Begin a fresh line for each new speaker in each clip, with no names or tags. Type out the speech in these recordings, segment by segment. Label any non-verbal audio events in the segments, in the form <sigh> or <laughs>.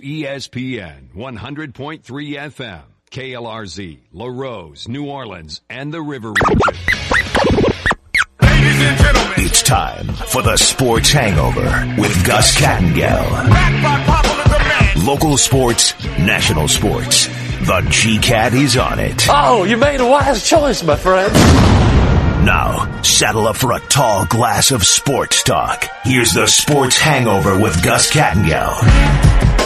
ESPN 100.3 FM, KLRZ, Larose, New Orleans, and the River Region.
Ladies and gentlemen, It's time for the Sports Hangover with Gus Kattengell. Local sports, national sports. The G-Cat is on it.
Oh, you made a wise choice, my friend.
Now, saddle up for a tall glass of sports talk. Here's the Sports Hangover with Gus Kattengell.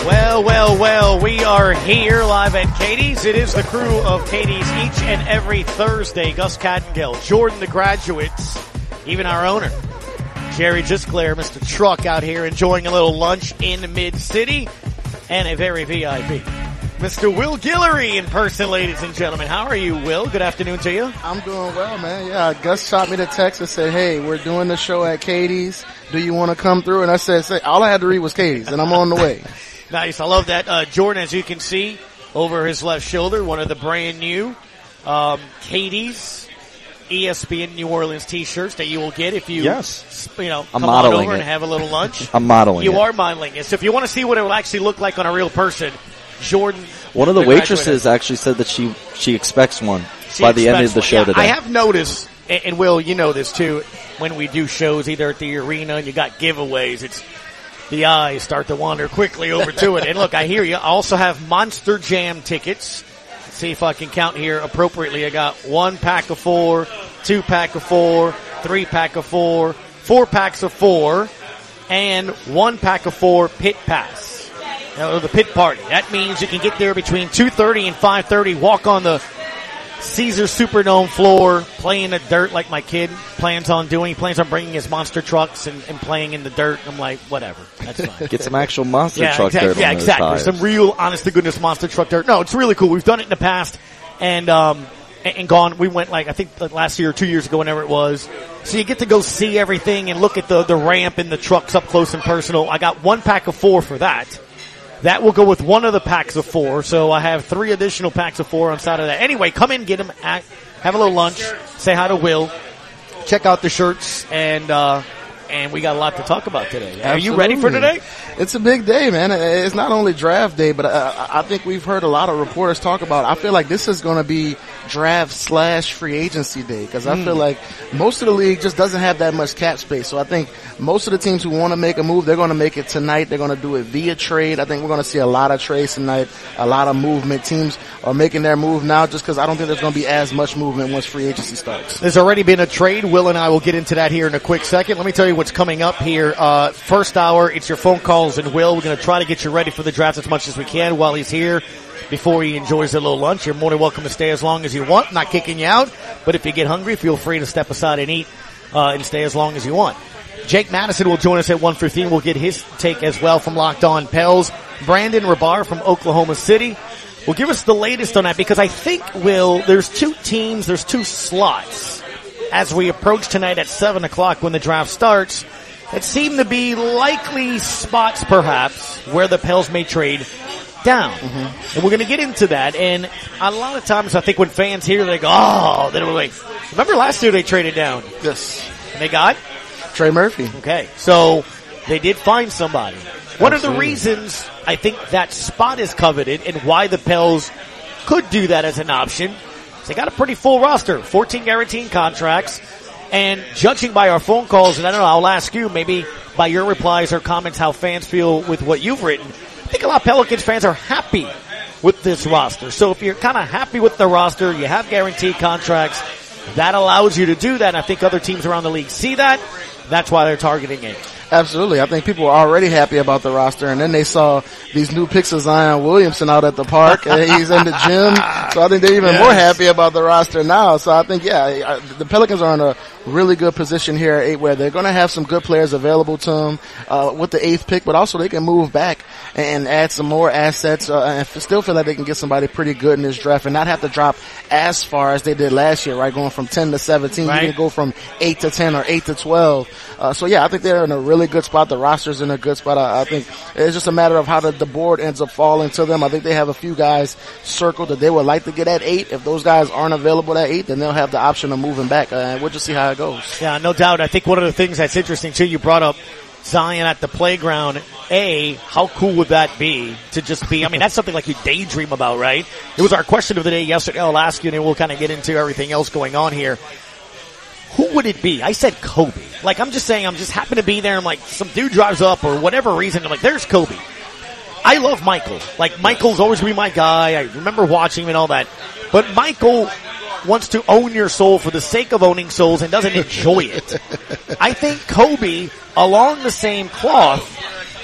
Well, well, well, we are here live at Katie's. It is the crew of Katie's each and every Thursday. Gus Kattengell, Jordan the Graduates, even our owner, Jerry Gisclair, Mr. Truck out here enjoying a little lunch in Mid-City and a very VIP. Mr. Will Guillory in person, ladies and gentlemen. How are you, Will? Good afternoon to you.
I'm doing well, man. Yeah, Gus shot me the text and said, "Hey, we're doing the show at Katie's. Do you want to come through?" And I said, say, "All I had to read was Katie's, and I'm on the way." <laughs>
nice. I love that. Uh, Jordan, as you can see over his left shoulder, one of the brand new um, Katie's ESPN New Orleans T-shirts that you will get if you,
Yes.
you know,
I'm
come on over
it.
and have a little lunch. <laughs>
I'm modeling
You
it.
are modeling it. So if you want to see what it will actually look like on a real person, Jordan.
One of the waitresses actually said that she she expects one
she
by the end of the show
Yeah,
today.
I have noticed, and, and Will, you know this too, when we do shows either at the arena and you got giveaways, it's the eyes start to wander quickly over to it. And look, I hear you. I also have Monster Jam tickets. Let's see if I can count here appropriately. I got one pack of four, two pack of four, three pack of four, four packs of four, and one pack of four pit pass. Now, the pit party. That means you can get there between 2.30 and 5.30, walk on the Caesar Superdome floor, playing the dirt like my kid plans on doing. He plans on bringing his monster trucks and, and playing in the dirt. I'm like, whatever. That's fine. <laughs>
Get some actual monster
yeah,
truck
exactly.
dirt
Yeah, exactly.
tires.
Some real, honest to goodness monster truck dirt. No, it's really cool. We've done it in the past and, um, and and gone, we went like, I think like last year or two years ago, whenever it was. So you get to go see everything and look at the, the ramp and the trucks up close and personal. I got one pack of four for that. That will go with one of the packs of four. So I have three additional packs of four on side of that. Anyway, come in, get them, act, have a little lunch, say hi to Will, check out the shirts, and, uh, and we got a lot to talk about today. Are you ready for today?
It's a big day, man. It's not only draft day, but uh, I think we've heard a lot of reporters talk about. I feel like this is going to be draft slash free agency day because I
Hmm.
feel like most of the league just doesn't have that much cap space. So I think most of the teams who want to make a move, they're going to make it tonight. They're going to do it via trade. I think we're going to see a lot of trades tonight, a lot of movement. Teams are making their move now just because I don't think there's going to be as much movement once free agency starts.
There's already been a trade. Will and I will get into that here in a quick second. Let me tell you what's coming up here. Uh, first hour, it's your phone calls and Will. We're going to try to get you ready for the draft as much as we can while he's here before he enjoys a little lunch. You're more than welcome to stay as long as you want. Not kicking you out, but if you get hungry, feel free to step aside and eat, uh, and stay as long as you want. Jake Madison will join us at 115. We'll get his take as well from Locked On Pels. Brandon Rahbar from Oklahoma City will give us the latest on that because I think, Will, there's two teams, there's two slots as we approach tonight at 7 o'clock when the draft starts It seem to be likely spots perhaps where the Pels may trade down. Mm-hmm. And we're going to get into that. And a lot of times I think when fans hear, they go, oh, then we're like, remember last year they traded down
Yes.
and they got?
Trey Murphy.
Okay. So they did find somebody. One of the reasons I think that spot is coveted and why the Pels could do that as an option they got a pretty full roster, 14 guaranteed contracts. And judging by our phone calls, and I don't know, I'll ask you maybe by your replies or comments how fans feel with what you've written. I think a lot of Pelicans fans are happy with this roster. So if you're kind of happy with the roster, you have guaranteed contracts, that allows you to do that. And I think other teams around the league see that. That's why they're targeting it.
Absolutely. I think people were already happy about the roster and then they saw these new pics of Zion Williamson out at the park and he's in the gym. So I think they're even <laughs> more happy about the roster now. So I think, yeah, the Pelicans are in a really good position here at eight where they're going to have some good players available to them, uh, with the eighth pick, but also they can move back and add some more assets, uh, and f- still feel like they can get somebody pretty good in this draft and not have to drop as far as they did last year, right? Going from 10 to 17,
Right.
you can go from 8 to 10 or 8 to 12. Uh, so yeah, I think they're in a really good spot. The roster's in a good spot. I, I think it's just a matter of how the, the board ends up falling to them. I think they have a few guys circled that they would like to get at 8. If those guys aren't available at 8, then they'll have the option of moving back. Uh, and we'll just see how it goes.
Yeah, no doubt. I think one of the things that's interesting too, you brought up Zion at the playground. A, how cool would that be to just be, I mean, that's something like you daydream about, right? It was our question of the day yesterday. I'll ask you and we'll kind of get into everything else going on here. Who would it be? I said Kobe. Like, I'm just saying, I'm just happen to be there. I'm like, some dude drives up or whatever reason. I'm like, there's Kobe. I love Michael. Like, Michael's always been my guy. I remember watching him and all that. But Michael wants to own your soul for the sake of owning souls and doesn't enjoy it. I think Kobe, along the same cloth,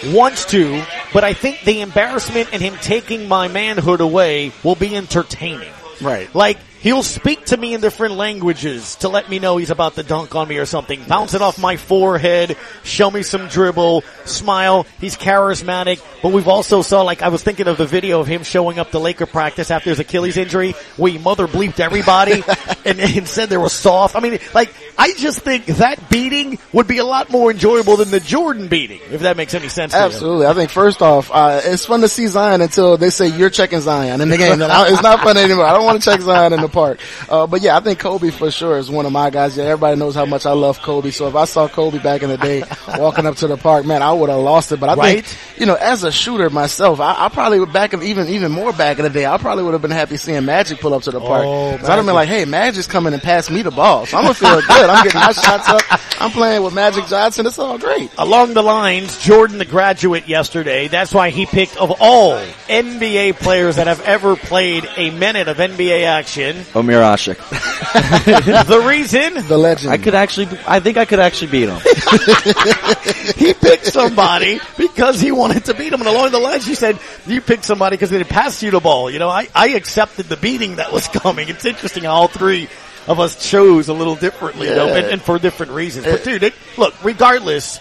wants to, but I think the embarrassment and him taking my manhood away will be entertaining.
Right.
Like, he'll speak to me in different languages to let me know he's about to dunk on me or something. Bounce it off my forehead, show me some dribble, smile. He's charismatic, but we've also saw, like, I was thinking of the video of him showing up to Laker practice after his Achilles injury, where he mother bleeped everybody <laughs> and, and said they were soft. I mean, like, I just think that beating would be a lot more enjoyable than the Jordan beating, if that makes any sense to you.
Absolutely. I think first off, uh, it's fun to see Zion until they say you're checking Zion in the game. Then <laughs> it's not fun anymore. I don't want to check Zion in the park. Uh, but yeah, I think Kobe for sure is one of my guys. Yeah, everybody knows how much I love Kobe. So if I saw Kobe back in the day <laughs> walking up to the park, man, I would have lost it. But I
Right.
think, you know, as a shooter myself, I, I probably would back even, even more back in the day, I probably would have been happy seeing Magic pull up to the park.
Oh,
'Cause I'd have been like, hey, Magic's coming and pass me the ball. So I'm gonna feel good. I'm getting my shots up. I'm playing with Magic Johnson. It's all great.
along the lines, Jordan the graduate yesterday. That's why he picked of all NBA players that have ever played a minute of NBA action.
Omer Asik. <laughs>
the reason
The legend.
I could actually, I think I could actually beat him. <laughs>
he picked somebody because he wanted to beat him. And along the lines, he said, you picked somebody because they passed you the ball. You know, I, I accepted the beating that was coming. It's interesting how all three of us chose a little differently, though, and, and for different reasons. But eh. dude, it, look, regardless,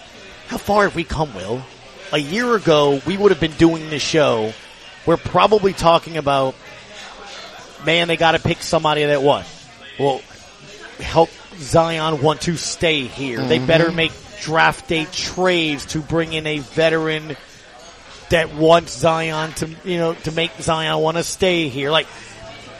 how far have we come, Will? A year ago, we would have been doing this show. We're probably talking about, man, they got to pick somebody that what? Well, help Zion want to stay here. They better mm-hmm. make draft day trades to bring in a veteran that wants Zion to, you know, to make Zion want to stay here. Like,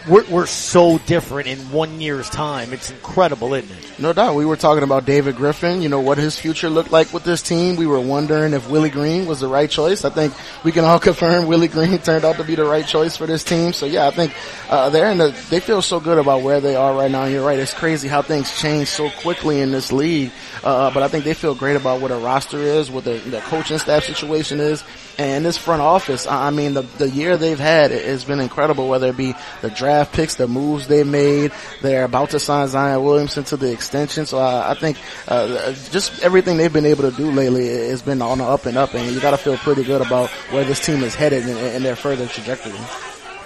we're, we're so different in one year's time. It's incredible, isn't it?
No doubt. We were talking about David Griffin, you know, what his future looked like with this team. We were wondering if Willie Green was the right choice. I think we can all <laughs> confirm Willie Green turned out to be the right choice for this team. So yeah, I think, uh, they're in the, they feel so good about where they are right now. You're right. It's crazy how things change so quickly in this league. Uh, but I think they feel great about what a roster is, what the, the coaching staff situation is. And this front office, I mean, the, the year they've had has been incredible, whether it be the draft picks, the moves they made. They're about to sign Zion Williamson to the extension. So I, I think, uh, just everything they've been able to do lately has been on the up and up. And you got to feel pretty good about where this team is headed and, and their further trajectory.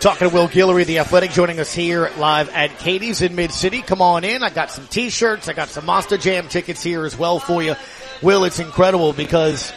Talking to Will Guillory, the athletic, joining us here live at Katie's in Mid City. Come on in. I got some t-shirts. I got some Monster Jam tickets here as well for you. Will, it's incredible because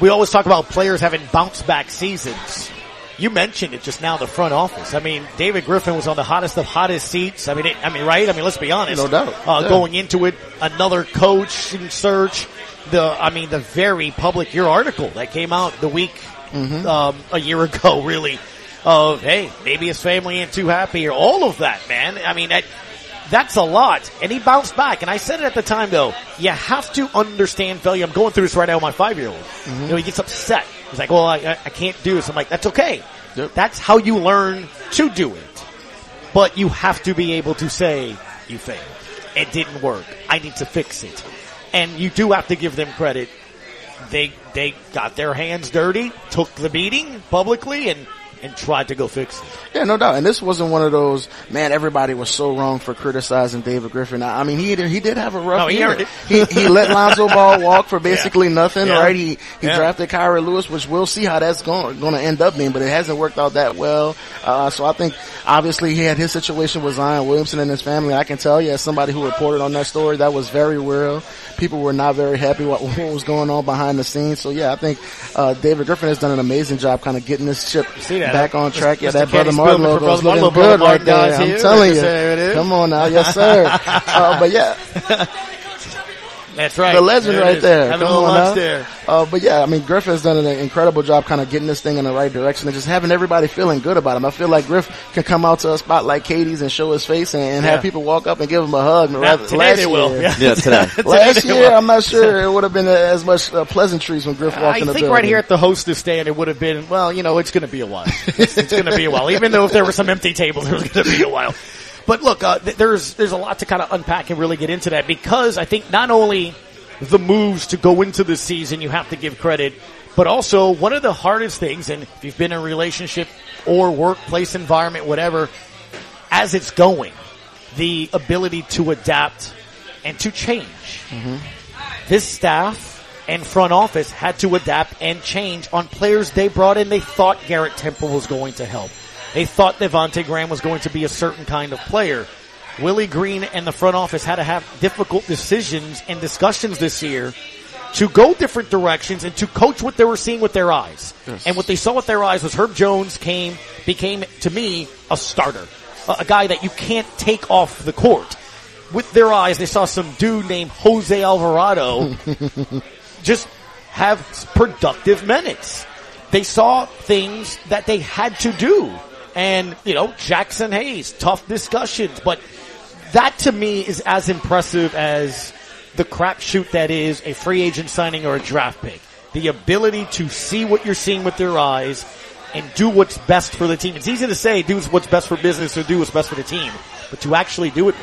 we always talk about players having bounce back seasons. You mentioned it just now, the front office. I mean, David Griffin was on the hottest of hottest seats. I mean, it, I mean, right? I mean, let's be honest.
No doubt.
Uh,
Yeah.
Going into it, another coach in search. The, I mean, the very public, your article that came out the week,
Mm-hmm.
um, a year <laughs> ago, really, of, hey, maybe his family ain't too happy or all of that, man. I mean, that, that's a lot. And he bounced back. And I said it at the time though, you have to understand failure. I'm going through this right now with my five year old.
Mm-hmm.
You know, he gets upset. He's like, well, I, I can't do this. I'm like, that's okay.
Yep.
That's how you learn to do it. But you have to be able to say, you failed. It didn't work. I need to fix it. And you do have to give them credit. They, they got their hands dirty, took the beating publicly and, and tried to go fix it.
Yeah, no doubt. And this wasn't one of those, man, everybody was so wrong for criticizing David Griffin. I I mean, he did, he did have a rough
No,
year. <laughs> he, he let Lonzo Ball walk for <laughs> basically nothing,
Yeah.
right? He, he
Yeah.
drafted Kira Lewis, which we'll see how that's going, going to end up being, but it hasn't worked out that well. Uh, so I think obviously he had his situation with Zion Williamson and his family. I can tell you as somebody who reported on that story, that was very real. People were not very happy what, <laughs> what was going on behind the scenes. So yeah, I think, uh, David Griffin has done an amazing job kind of getting this ship
that,
back on track. Yeah,
Mr.
that Brother Martin logo is looking good right there. I'm telling you.
There it is.
Come on now. Yes, sir. <laughs> uh, but yeah. <laughs>
That's right.
The legend
There
right there.
Having
Come
a little
on
lunch
now.
there.
Uh, but yeah, I mean, Griff has done an incredible job kind of getting this thing in the right direction and just having everybody feeling good about him. I feel like Griff can come out to a spot like Katie's and show his face and, and
Yeah.
have people walk up and give him a hug.
Now,
Rather-
today
last
they will.
year-
Yeah.
Yeah, <laughs> today.
Last
they
year. I'm not sure it would have been as much uh, pleasantries when Griff walked
I
in the
think right here at the hostess stand, it would have been, well, you know, it's going to be a while. It's, it's going to be a while. Even though if there were some empty tables, it was going to be a while. But look, uh, th- there's there's a lot to kind of unpack and really get into that because I think not only the moves to go into the season you have to give credit, but also one of the hardest things, and if you've been in a relationship or workplace environment, whatever, as it's going, the ability to adapt and to change this staff and front office had to adapt and change on players they brought in. They thought Garrett Temple was going to help. They thought Devonte Graham was going to be a certain kind of player. Willie Green and the front office had to have difficult decisions and discussions this year to go different directions and to coach what they were seeing with their eyes. And what they saw with their eyes was Herb Jones came, became to me a starter, a, a guy that you can't take off the court. With their eyes, they saw some dude named Jose Alvarado <laughs> just have productive minutes. They saw things that they had to do. And, you know, Jaxson Hayes, tough discussions, but that to me is as impressive as the crapshoot that is a free agent signing or a draft pick. The ability to see what you're seeing with their eyes and do what's best for the team. It's easy to say do what's best for business or do what's best for the team, but to actually do it.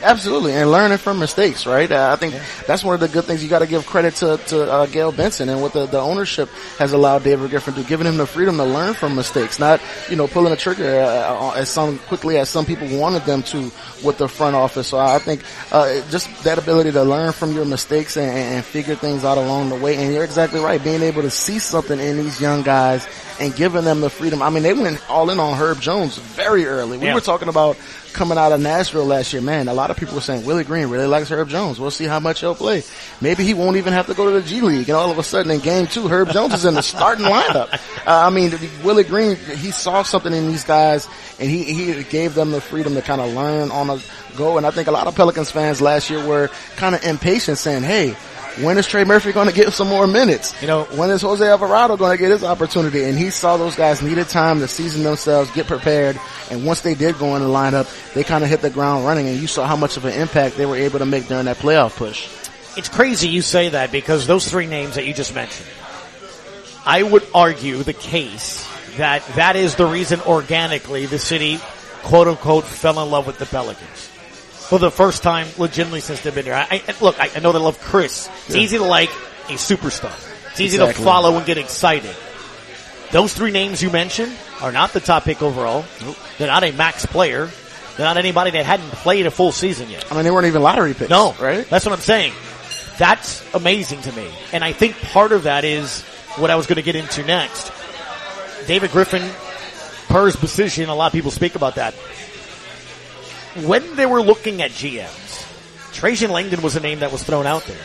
Absolutely, and learning from mistakes, right? Uh, I think that's one of the good things. You got to give credit to to uh, Gayle Benson and what the, the ownership has allowed David Griffin to, giving him the freedom to learn from mistakes, not you know pulling a trigger uh, as some quickly as some people wanted them to with the front office. So I think uh, just that ability to learn from your mistakes and, and figure things out along the way. And you're exactly right, being able to see something in these young guys and giving them the freedom. I mean, they went all in on Herb Jones very early. We
Yeah.
were talking about coming out of Nashville last year, man, a lot of people were saying Willie Green really likes Herb Jones. We'll see how much he'll play. Maybe he won't even have to go to the G League. And all of a sudden in game two, Herb Jones is in the starting lineup. Uh, I mean, Willie Green, he saw something in these guys and he, he gave them the freedom to kind of learn on a go. And I think a lot of Pelicans fans last year were kind of impatient saying, hey, when is Trey Murphy going to get some more minutes?
You know-
when is Jose Alvarado going to get his opportunity? And he saw those guys needed time to season themselves, get prepared. And once they did go in the lineup, they kind of hit the ground running and you saw how much of an impact they were able to make during that playoff push.
It's crazy you say that because those three names that you just mentioned, I would argue the case that that is the reason organically the city, quote unquote, fell in love with the Pelicans. For the first time, legitimately since they've been here. I, I, look, I, I know they love Chris. It's easy to like a superstar. It's easy to follow and get excited. Those three names you mentioned are not the top pick overall. They're not a max player. They're not anybody that hadn't played a full season yet.
I mean, they weren't even lottery picks.
No,
Right?
That's what I'm saying. That's amazing to me. And I think part of that is what I was going to get into next. David Griffin, per his position, a lot of people speak about that. When they were looking at GMs, Trajan Langdon was a name that was thrown out there.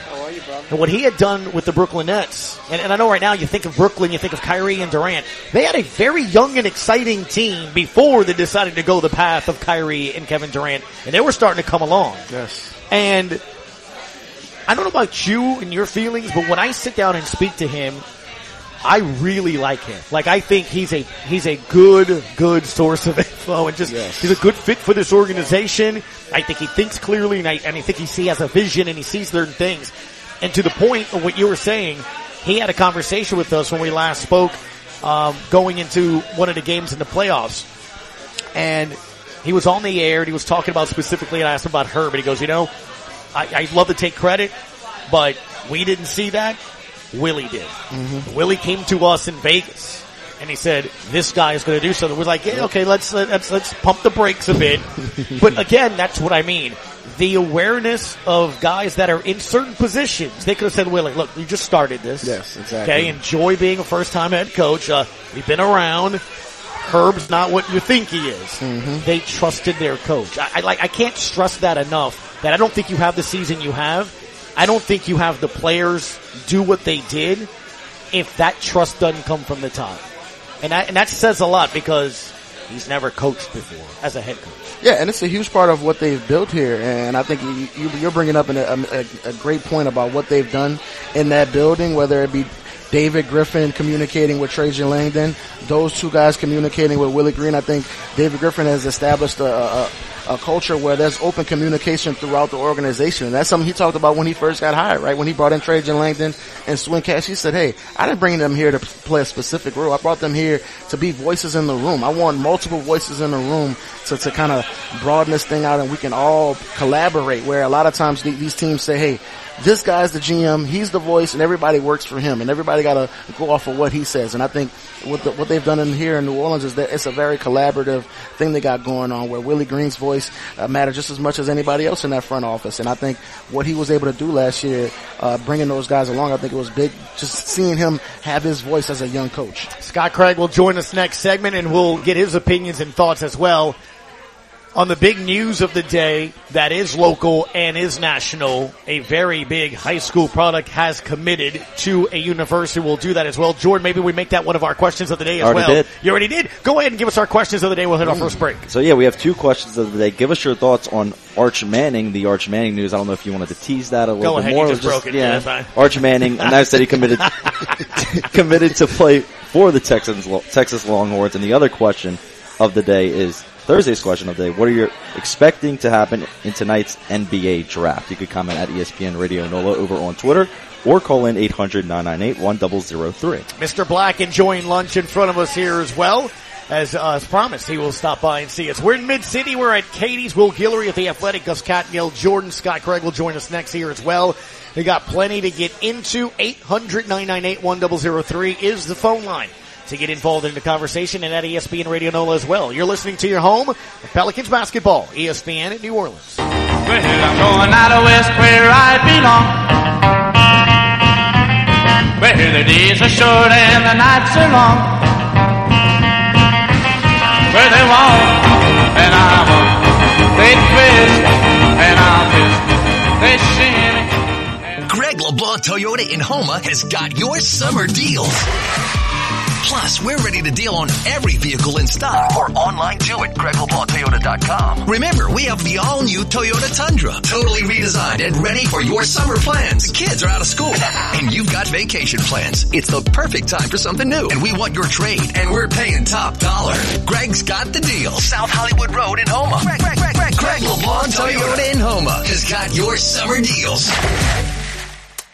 And what he had done with the Brooklyn Nets, and, and I know right now you think of Brooklyn, you think of Kyrie and Durant. They had a very young and exciting team before they decided to go the path of Kyrie and Kevin Durant, and they were starting to come along.
Yes.
And I don't know about you and your feelings, but when I sit down and speak to him, I really like him. Like I think he's a he's a good good source of and just
Yes.
he's a good fit for this organization. I think he thinks clearly and I and I think he, he has a vision and he sees certain things. And to the point of what you were saying, he had a conversation with us when we last spoke, um, going into one of the games in the playoffs and he was on the air and he was talking about specifically and I asked him about Herb and he goes, you know, I, I love to take credit, but we didn't see that. Willie did. Willie came to us in Vegas and he said, this guy is going to do something. We're like, yeah, okay, let's, let's, let's pump the brakes a bit. <laughs> but again, that's what I mean. The awareness of guys that are in certain positions. They could have said, Willie, look, you just started this.
Yes, exactly.
Okay, enjoy being a first time head coach. Uh, we've been around. Herb's not what you think he is.
Mm-hmm.
They trusted their coach. I, I like. I can't stress that enough. That I don't think you have the season you have. I don't think you have the players do what they did if that trust doesn't come from the top. And that, and that says a lot because He's never coached before as a head coach.
Yeah, and it's a huge part of what they've built here. And I think you, are bringing up a, a great point about what they've done in that building, whether it be David Griffin communicating with Trajan Langdon, those two guys communicating with Willie Green. I think David Griffin has established a, a, a culture where there's open communication throughout the organization. And that's something he talked about when he first got hired, right? When he brought in Trajan Langdon and Swin Cash, he said, Hey, I didn't bring them here to play a specific role. I brought them here to be voices in the room. I want multiple voices in the room to, to kind of broaden this thing out and we can all collaborate where a lot of times these teams say, Hey, this guy's the GM, he's the voice, and everybody works for him, and everybody got to go off of what he says. And I think what, the, what they've done in here in New Orleans is that it's a very collaborative thing they got going on, where Willie Green's voice uh, matters just as much as anybody else in that front office. And I think what he was able to do last year, uh, bringing those guys along, I think it was big. Just seeing him have his voice as a young coach.
Scott Craig will join us next segment, and we'll get his opinions and thoughts as well on the big news of the day that is local and is national, a very big high school product has committed to a university. We'll do that as well. Jordan, maybe we make that one of our questions of the day as
already
well.
Did.
You already did. Go ahead and give us our questions of the day. We'll hit our first break.
So yeah, we have two questions of the day. Give us your thoughts on Arch Manning, the Arch Manning news. I don't know if you wanted to tease that a little
Go
bit
ahead,
more.
Just, it.
Yeah,
yeah
Arch Manning announced that he committed <laughs> <laughs> committed to play for the Texans, Texas Longhorns. And the other question of the day is Thursday's question of the day. What are you expecting to happen in tonight's NBA draft? You could comment at ESPN Radio NOLA over on Twitter or call in 800-998-1003.
Mr. Black enjoying lunch in front of us here as well. As, uh, as promised, he will stop by and see us. We're in Mid City. We're at Katie's. Will Guillory at the Athletic. Gus Kattengell, Jordan Scott Craig will join us next here as well. We got plenty to get into. 800-998-1003 is the phone line to get involved in the conversation and at ESPN Radio NOLA as well. You're listening to your home of Pelicans basketball, ESPN at New Orleans.
Well, I'm going out of west where I belong. Where the days are short and the nights are long. Where they walk and I walk. They twist and I'll twist. They shimmy.
Greg LeBlanc Toyota in Houma has got your summer deals. Plus, we're ready to deal on every vehicle in stock or online too at GregLeBlancToyota.com. Remember, we have the all-new Toyota Tundra, totally redesigned and ready for your summer plans. The kids are out of school <laughs> and you've got vacation plans. It's the perfect time for something new and we want your trade and we're paying top dollar. Greg's got the deal. South Hollywood Road in Houma. Greg, Greg, Greg, Greg, Greg LeBlanc Toyota in Houma has got your summer deals.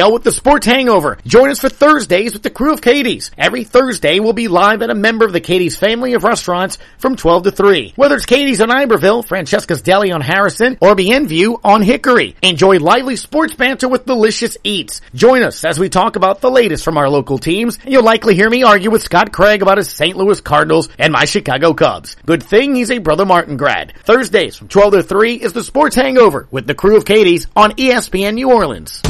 Kattengell with the Sports Hangover. Join us for Thursdays with the crew of Katie's. Every Thursday we'll be live at a member of the Katie's family of restaurants from 12 to 3. Whether it's Katie's on Iberville, Francesca's Deli on Harrison, or Bienview on Hickory. Enjoy lively sports banter with delicious eats. Join us as we talk about the latest from our local teams. You'll likely hear me argue with Scott Craig about his St. Louis Cardinals and my Chicago Cubs. Good thing he's a Brother Martin grad. Thursdays from 12 to 3 is the Sports Hangover with the crew of Katie's on ESPN New Orleans.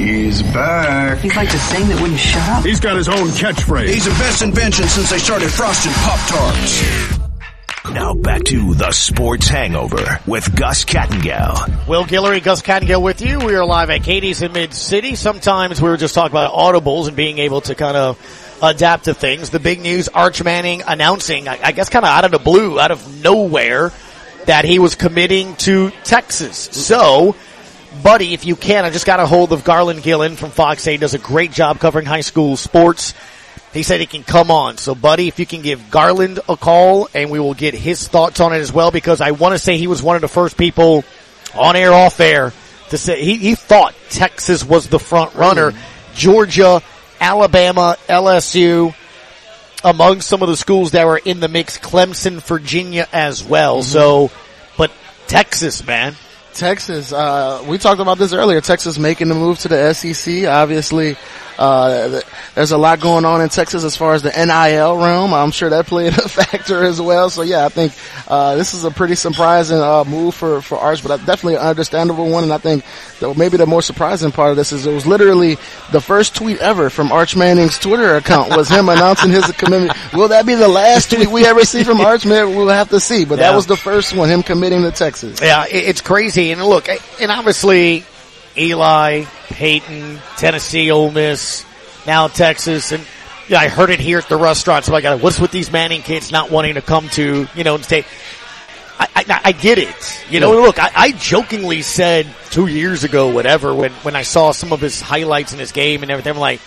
He's back.
He's like the thing that wouldn't shut up.
He's got his own catchphrase.
He's the best invention since they started frosted Pop Tarts.
Now back to the Sports Hangover with Gus Kattengell.
Will Guillory, Gus Kattengell with you. We are live at Katie's in Mid City. Sometimes we were just talking about audibles and being able to kind of adapt to things. The big news, Arch Manning announcing, I guess kind of out of the blue, out of nowhere, that he was committing to Texas. So, buddy, if you can, I just got a hold of Garland Gillen from Fox 8. Does a great job covering high school sports. he said he can come on. So, buddy, if you can give Garland a call and we will get his thoughts on it as well, because I want to say he was one of the first people on air, off air to say he, he thought Texas was the front runner. Mm-hmm. Georgia, Alabama, LSU, among some of the schools that were in the mix, Clemson, Virginia as well. Mm-hmm. So, but Texas, man.
Texas, uh, we talked about this earlier. Texas making the move to the SEC. Obviously, uh, there's a lot going on in Texas as far as the NIL realm. I'm sure that played <laughs> a factor as well. So yeah, I think, uh, this is a pretty surprising, uh, move for, for Arch, but definitely an understandable one. And I think that maybe the more surprising part of this is it was literally the first tweet ever from Arch Manning's Twitter account was him <laughs> announcing his commitment. Will that be the last tweet we ever see from Arch? Man, we'll have to see. But
Yeah.
that was the first one, him committing to Texas.
Yeah, it's crazy. And look, and obviously Eli, Peyton, Tennessee, Ole Miss, now Texas, and yeah, I heard it here at the restaurant. So I got, what's with these Manning kids not wanting to come to, you know, and stay? I, I, I get it. You know, look, I, I jokingly said two years ago, whatever, when, when I saw some of his highlights in his game and everything, I'm like,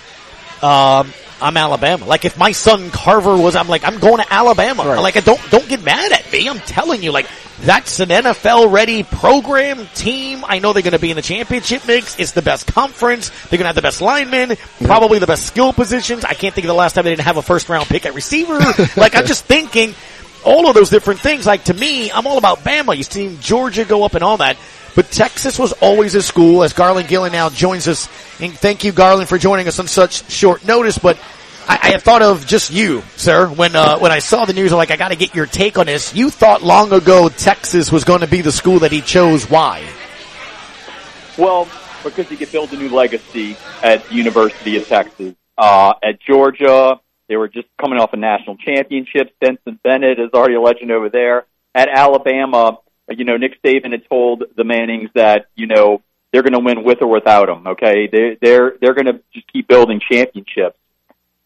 um, I'm Alabama. Like if my son Carver was, I'm like, I'm going to Alabama. Like, don't, don't get mad at me. I'm telling you, like, that's an NFL ready program team. I know they're going to be in the championship mix. It's the best conference. They're going to have the best linemen, probably the best skill positions. I can't think of the last time they didn't have a first round pick at receiver. <laughs> like, I'm just thinking all of those different things. Like to me, I'm all about Bama. You've seen Georgia go up and all that. But Texas was always a school as Garland Gillen now joins us. And thank you, Garland, for joining us on such short notice. But I, I thought of just you, sir, when, uh, when I saw the news. I'm like, I gotta get your take on this. You thought long ago Texas was going to be the school that he chose. Why?
Well, because he could build a new legacy at the University of Texas. Uh, at Georgia, they were just coming off a national championship. Benson Bennett is already a legend over there. At Alabama, you know, Nick Saban had told the Mannings that, you know, they're going to win with or without him. Okay. They, they're, they're going to just keep building championships.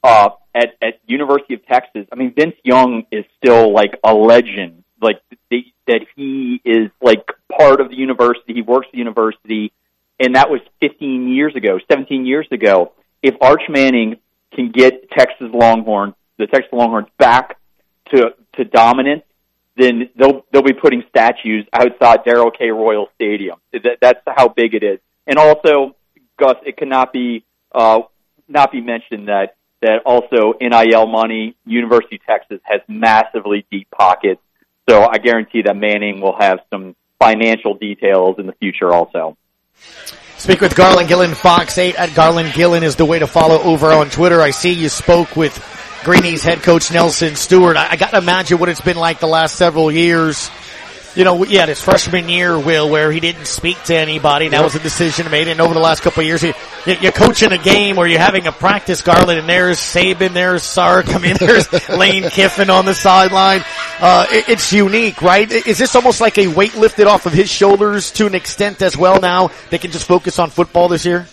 Uh, at, at University of Texas, I mean, Vince Young is still like a legend. Like they, that he is like part of the university. He works at the university and that was 15 years ago, 17 years ago. If Arch Manning can get Texas Longhorns, the Texas Longhorns back to to dominance, then they'll they'll be putting statues outside Darrell K. Royal Stadium. That, that's how big it is. And also, Gus, it cannot be uh, not be mentioned that that also NIL money. University of Texas has massively deep pockets, so I guarantee that Manning will have some financial details in the future also.
Speak with Garland Gillen, Fox 8 at Garland Gillen is the way to follow over on Twitter. I see you spoke with Greeny's head coach Nelson Stewart. I, I gotta imagine what it's been like the last several years. You know, yeah, his freshman year, Will, where he didn't speak to anybody. That was a decision made. And over the last couple of years, you, you- you're coaching a game or you're having a practice, Garland, and there's Saban, there's Sark, I mean, there's <laughs> Lane Kiffin on the sideline. Uh, it- it's unique, right? Is this almost like a weight lifted off of his shoulders to an extent as well now? They can just focus on football this year?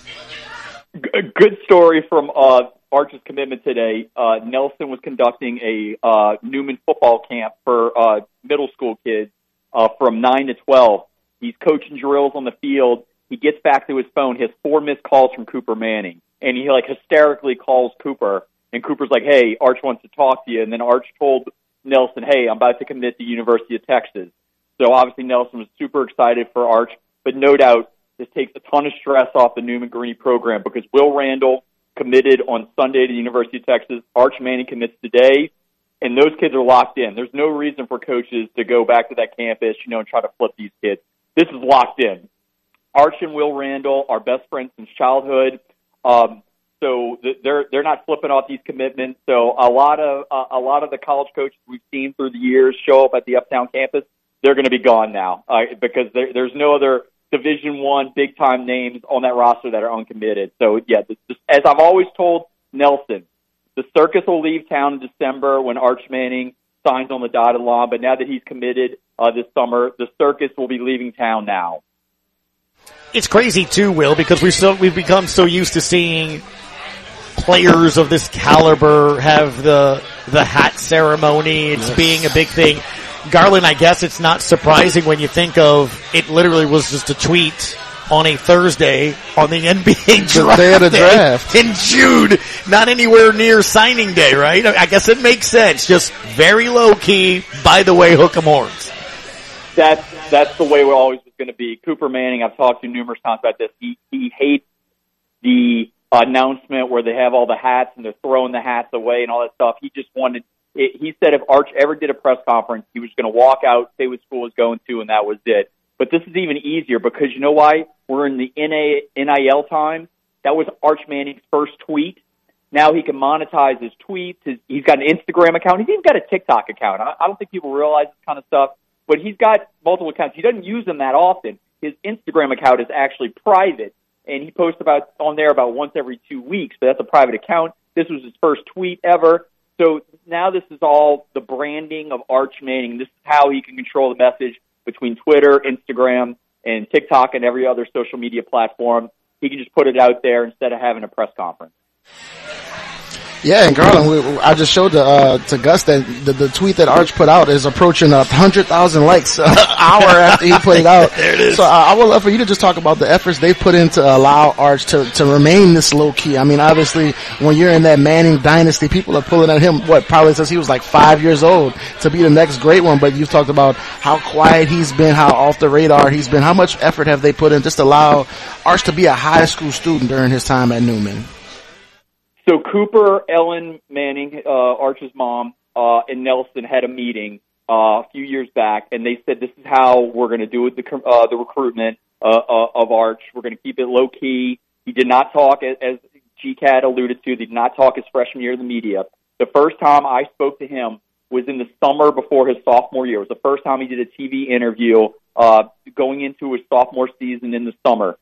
a good story from uh, Arch's commitment today. Uh, Nelson was conducting a uh, Newman football camp for uh, middle school kids uh, from nine to twelve. He's coaching drills on the field. He gets back to his phone. He has four missed calls from Cooper Manning, and he like hysterically calls Cooper. And Cooper's like, "Hey, Arch wants to talk to you." And then Arch told Nelson, "Hey, I'm about to commit to University of Texas." So obviously Nelson was super excited for Arch, but no doubt this takes a ton of stress off the Newman Greeny program because Will Randall committed on Sunday to the University of Texas. Arch Manning commits today, and those kids are locked in. There's no reason for coaches to go back to that campus, you know, and try to flip these kids. This is locked in. Arch and Will Randall are best friends since childhood. Um, so th- they're they're not flipping off these commitments. So a lot of uh, a lot of the college coaches we've seen through the years show up at the Uptown campus. They're going to be gone now uh, because there, there's no other Division One big time names on that roster that are uncommitted. So yeah, this, this, as I've always told Nelson, the circus will leave town in December when Arch Manning signs on the dotted line. But now that he's committed uh, this summer, the circus will be leaving town now.
It's crazy too, Will, because we've so we've become so used to seeing players of this caliber have the the hat ceremony. It's being a big thing. Garland, I guess it's not surprising when you think of it. Literally was just a tweet on a Thursday on the <laughs> NBA draft,
day of the
day
draft.
in June, not anywhere near signing day, right? I guess it makes sense. Just very low key. By the way, hook 'em horns.
That's that's the way we're always going to be. Cooper Manning, I've talked to numerous times about this. He he hates the announcement where they have all the hats and they're throwing the hats away and all that stuff. He just wanted. It, he said if Arch ever did a press conference, he was going to walk out, say what school was going to, and that was it. But this is even easier because you know why? We're in the NA, NIL time. That was Arch Manning's first tweet. Now he can monetize his tweets. His, he's got an Instagram account. He's even got a TikTok account. I, I don't think people realize this kind of stuff, but he's got multiple accounts. He doesn't use them that often. His Instagram account is actually private, and he posts about on there about once every two weeks. But that's a private account. This was his first tweet ever. So now this is all the branding of Arch Manning. This is how he can control the message between Twitter, Instagram, and TikTok and every other social media platform. He can just put it out there instead of having a press conference.
Yeah, and Garland, we, I just showed to, uh, to Gus that the, the tweet that Arch put out is approaching a hundred thousand likes <laughs> an hour after he <laughs> put it out.
There it is.
So uh, I would love for you to just talk about the efforts they put in to allow Arch to, to remain this low key. I mean, obviously, when you're in that Manning dynasty, people are pulling at him. What probably since he was like five years old to be the next great one. But you've talked about how quiet he's been, how off the radar he's been. How much effort have they put in just to allow Arch to be a high school student during his time at Newman?
So Cooper, Ellen Manning, uh, Arch's mom, uh, and Nelson had a meeting uh, a few years back, and they said this is how we're going to do the uh, the recruitment uh, uh, of Arch. We're going to keep it low key. He did not talk, as, GCAT alluded to, he did not talk his freshman year in the media. The first time I spoke to him was in the summer before his sophomore year. It was the first time he did a TV interview uh, going into his sophomore season in the summer.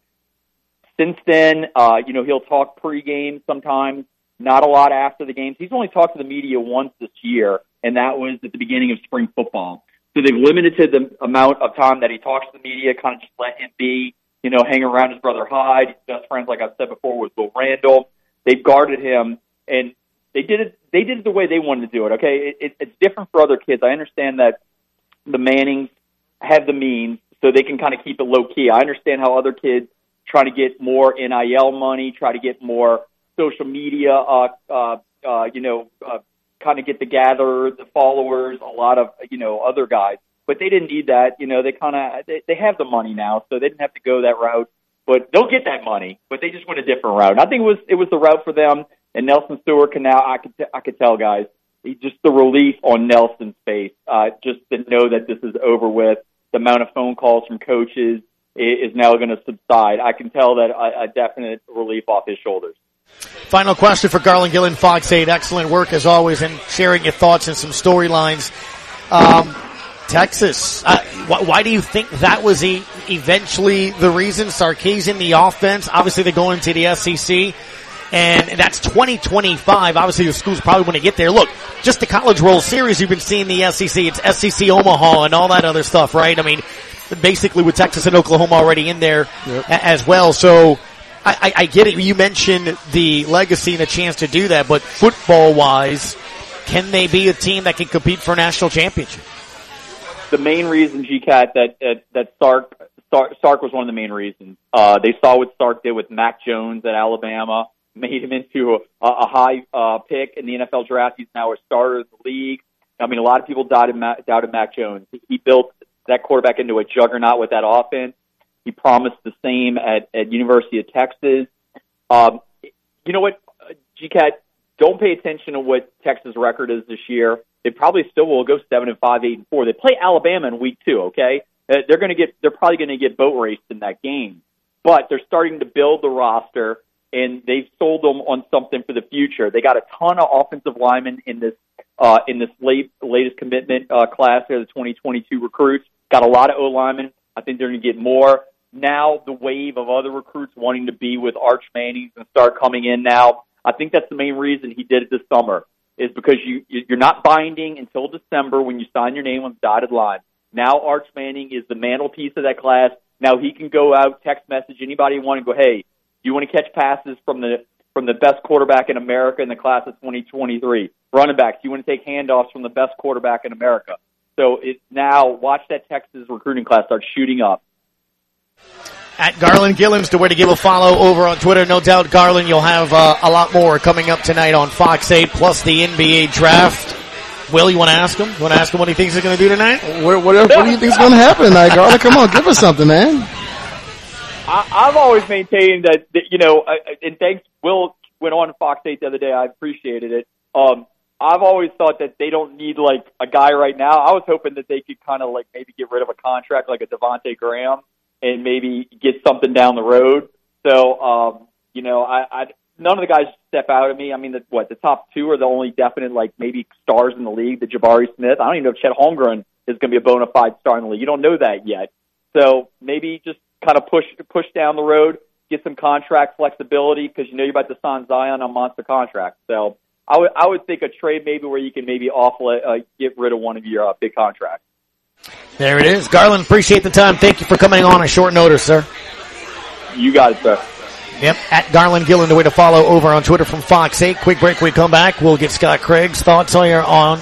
Since then, uh, you know, he'll talk pregame sometimes, not a lot after the games. He's only talked to the media once this year, and that was at the beginning of spring football. So they've limited the amount of time that he talks to the media, kind of just let him be, you know, hang around his brother Heid. His best friends, like I've said before, was Will Randall. They've guarded him, and they did it. They did it the way they wanted to do it. Okay, it, it, it's different for other kids. I understand that the Mannings have the means, so they can kind of keep it low key. I understand how other kids try to get more NIL money, try to get more social media, uh, uh, uh, you know, uh, kind of get the gather the followers, a lot of you know other guys. But they didn't need that. You know, they kind of they, they have the money now, so they didn't have to go that route. But they'll get that money, but they just went a different route. And I think it was it was the route for them. And Nelson Stewart can now I could t- I could tell guys he, just the relief on Nelson's face, uh, just to know that this is over with. The amount of phone calls from coaches is now going to subside. I can tell that a, a definite relief off his shoulders.
Final question for Garland Gillen, Fox 8. Excellent work as always and sharing your thoughts and some storylines. Um, Texas, uh, wh- why do you think that was e- eventually the reason? Sarkisian, the offense, obviously they're going to the SEC. And that's 2025. Obviously the schools probably want to get there. Look, just the College World Series you've been seeing the SEC. It's SEC Omaha and all that other stuff, right? I mean, basically with Texas and Oklahoma already in there a- as well. So, I, I, get it. You mentioned the legacy and a chance to do that, but football wise, can they be a team that can compete for a national championship?
the main reason GCAT that that, that Sark, Sark Sark was one of the main reasons. Uh, they saw what Sark did with Mac Jones at Alabama, <laughs> made him into a, a high uh, pick in the NFL draft. He's now a starter in the league. I mean, a lot of people doubted Mac, doubted Mac Jones. He built that quarterback into a juggernaut with that offense. He promised the same at at University of Texas. Um, you know what, GCAT, don't pay attention to what Texas' record is this year. They probably still will go seven and five, eight and four. They play Alabama in week two. Okay, Uh, they're going to get, they're probably going to get boat raced in that game. But they're starting to build the roster, and they've sold them on something for the future. They got a ton of offensive linemen in this uh, in this late latest commitment uh, class. They're the 2022 recruits. Got a lot of O linemen. I think they're going to get more. Now the wave of other recruits wanting to be with Arch Manning and start coming in now. I think that's the main reason he did it this summer is because you you're not binding until December when you sign your name on the dotted line. Now Arch Manning is the mantelpiece of that class. Now he can go out, text message anybody want and go, hey, you want to catch passes from the from the best quarterback in America in the class of 2023. Running backs, you want to take handoffs from the best quarterback in America. So it's now watch that Texas recruiting class start shooting up.
At Garland Gillen's to where to give a follow over on Twitter. No doubt, Garland, you'll have uh, a lot more coming up tonight on Fox 8 plus the NBA draft. Will, you want to ask him? You want to ask him what he thinks he's going to do tonight?
What, what, what do you think is going to happen tonight, Garland? Come on, give us something, man.
I, I've always maintained that, that you know, I, I- and thanks, Will went on Fox 8 the other day. I appreciated it. Um, I've always thought that they don't need like a guy right now. I was hoping that they could kind of like maybe get rid of a contract like a Devonte Graham and maybe get something down the road. So, um, you know, I, I none of the guys step out at me. I mean, the, what the top two are the only definite like maybe stars in the league. The Jabari Smith. I don't even know if Chet Holmgren is going to be a bona fide star in the league. You don't know that yet. So maybe just kind of push push down the road, get some contract flexibility because you know you're about to sign Zion on monster contract. So I would I would think a trade maybe where you can maybe offlet uh, get rid of one of your uh, big contracts.
There it is. Garland, appreciate the time. Thank you for coming on a short notice, sir.
You got it, sir.
Yep, at Garland Gillen, the way to follow over on Twitter from Fox 8. Quick break, we come back. We'll get Scott Craig's thoughts on your, on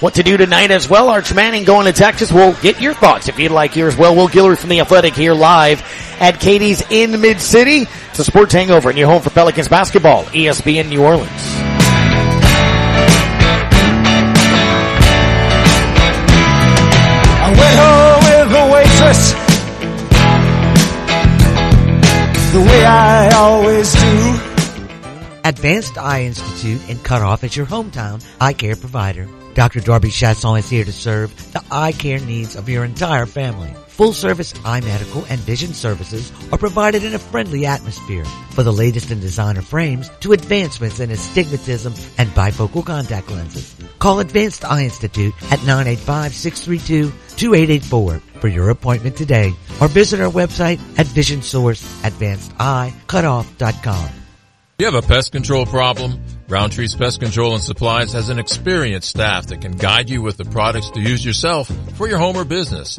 what to do tonight as well. Arch Manning going to Texas. We'll get your thoughts if you'd like yours. Well, Will Guillory from The Athletic here live at Katie's in Mid-City. It's a sports hangover and your home for Pelicans basketball, ESPN New Orleans.
The way I always do.
Advanced Eye Institute in Cutoff is your hometown eye care provider. Dr. Darby Chasson is here to serve the eye care needs of your entire family. Full service eye medical and vision services are provided in a friendly atmosphere for the latest in designer frames to advancements in astigmatism and bifocal contact lenses. Call Advanced Eye Institute at 985-632-2884 for your appointment today or visit our website at visionsourceadvancedeye.cutoff.com.
You have a pest control problem? Roundtree's Pest Control and Supplies has an experienced staff that can guide you with the products to use yourself for your home or business.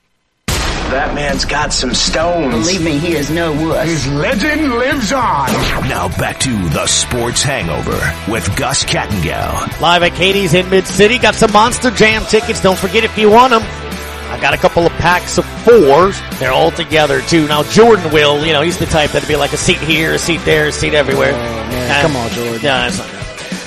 That man's got some stones.
Believe me, he is no wuss.
His legend lives on.
Now back to the Sports Hangover with Gus Kattengell.
Live at Katie's in Mid City. Got some Monster Jam tickets. Don't forget if you want them. I got a couple of packs of fours. They're all together too. Now Jordan will, you know, he's the type that'd be like a seat here, a seat there, a seat everywhere.
Oh, man, come on, Jordan.
Yeah, that's not good.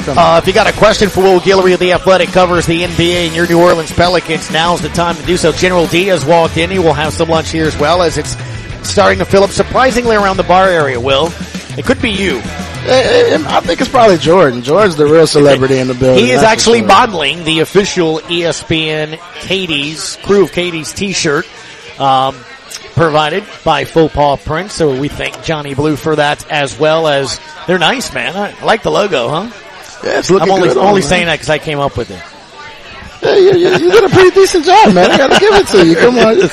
Uh, if you got a question for Will Guillory of the Athletic covers the NBA and your New Orleans Pelicans, now's the time to do so. General Diaz walked in. He will have some lunch here as well as it's starting to fill up surprisingly around the bar area, Will. It could be you.
I think it's probably Jordan. Jordan's the real celebrity in the building.
He is actually
sure.
modeling the official ESPN Katie's Crew of Katie's T-shirt, um, provided by Faux Paw Prince. So we thank Johnny Blue for that as well as they're nice, man. I like the logo, huh?
Yeah, it's looking
I'm only,
good
only
him,
saying
man.
that because I came up with it.
Yeah, you, you, you did a pretty decent job, man. I gotta give it to you. Come on.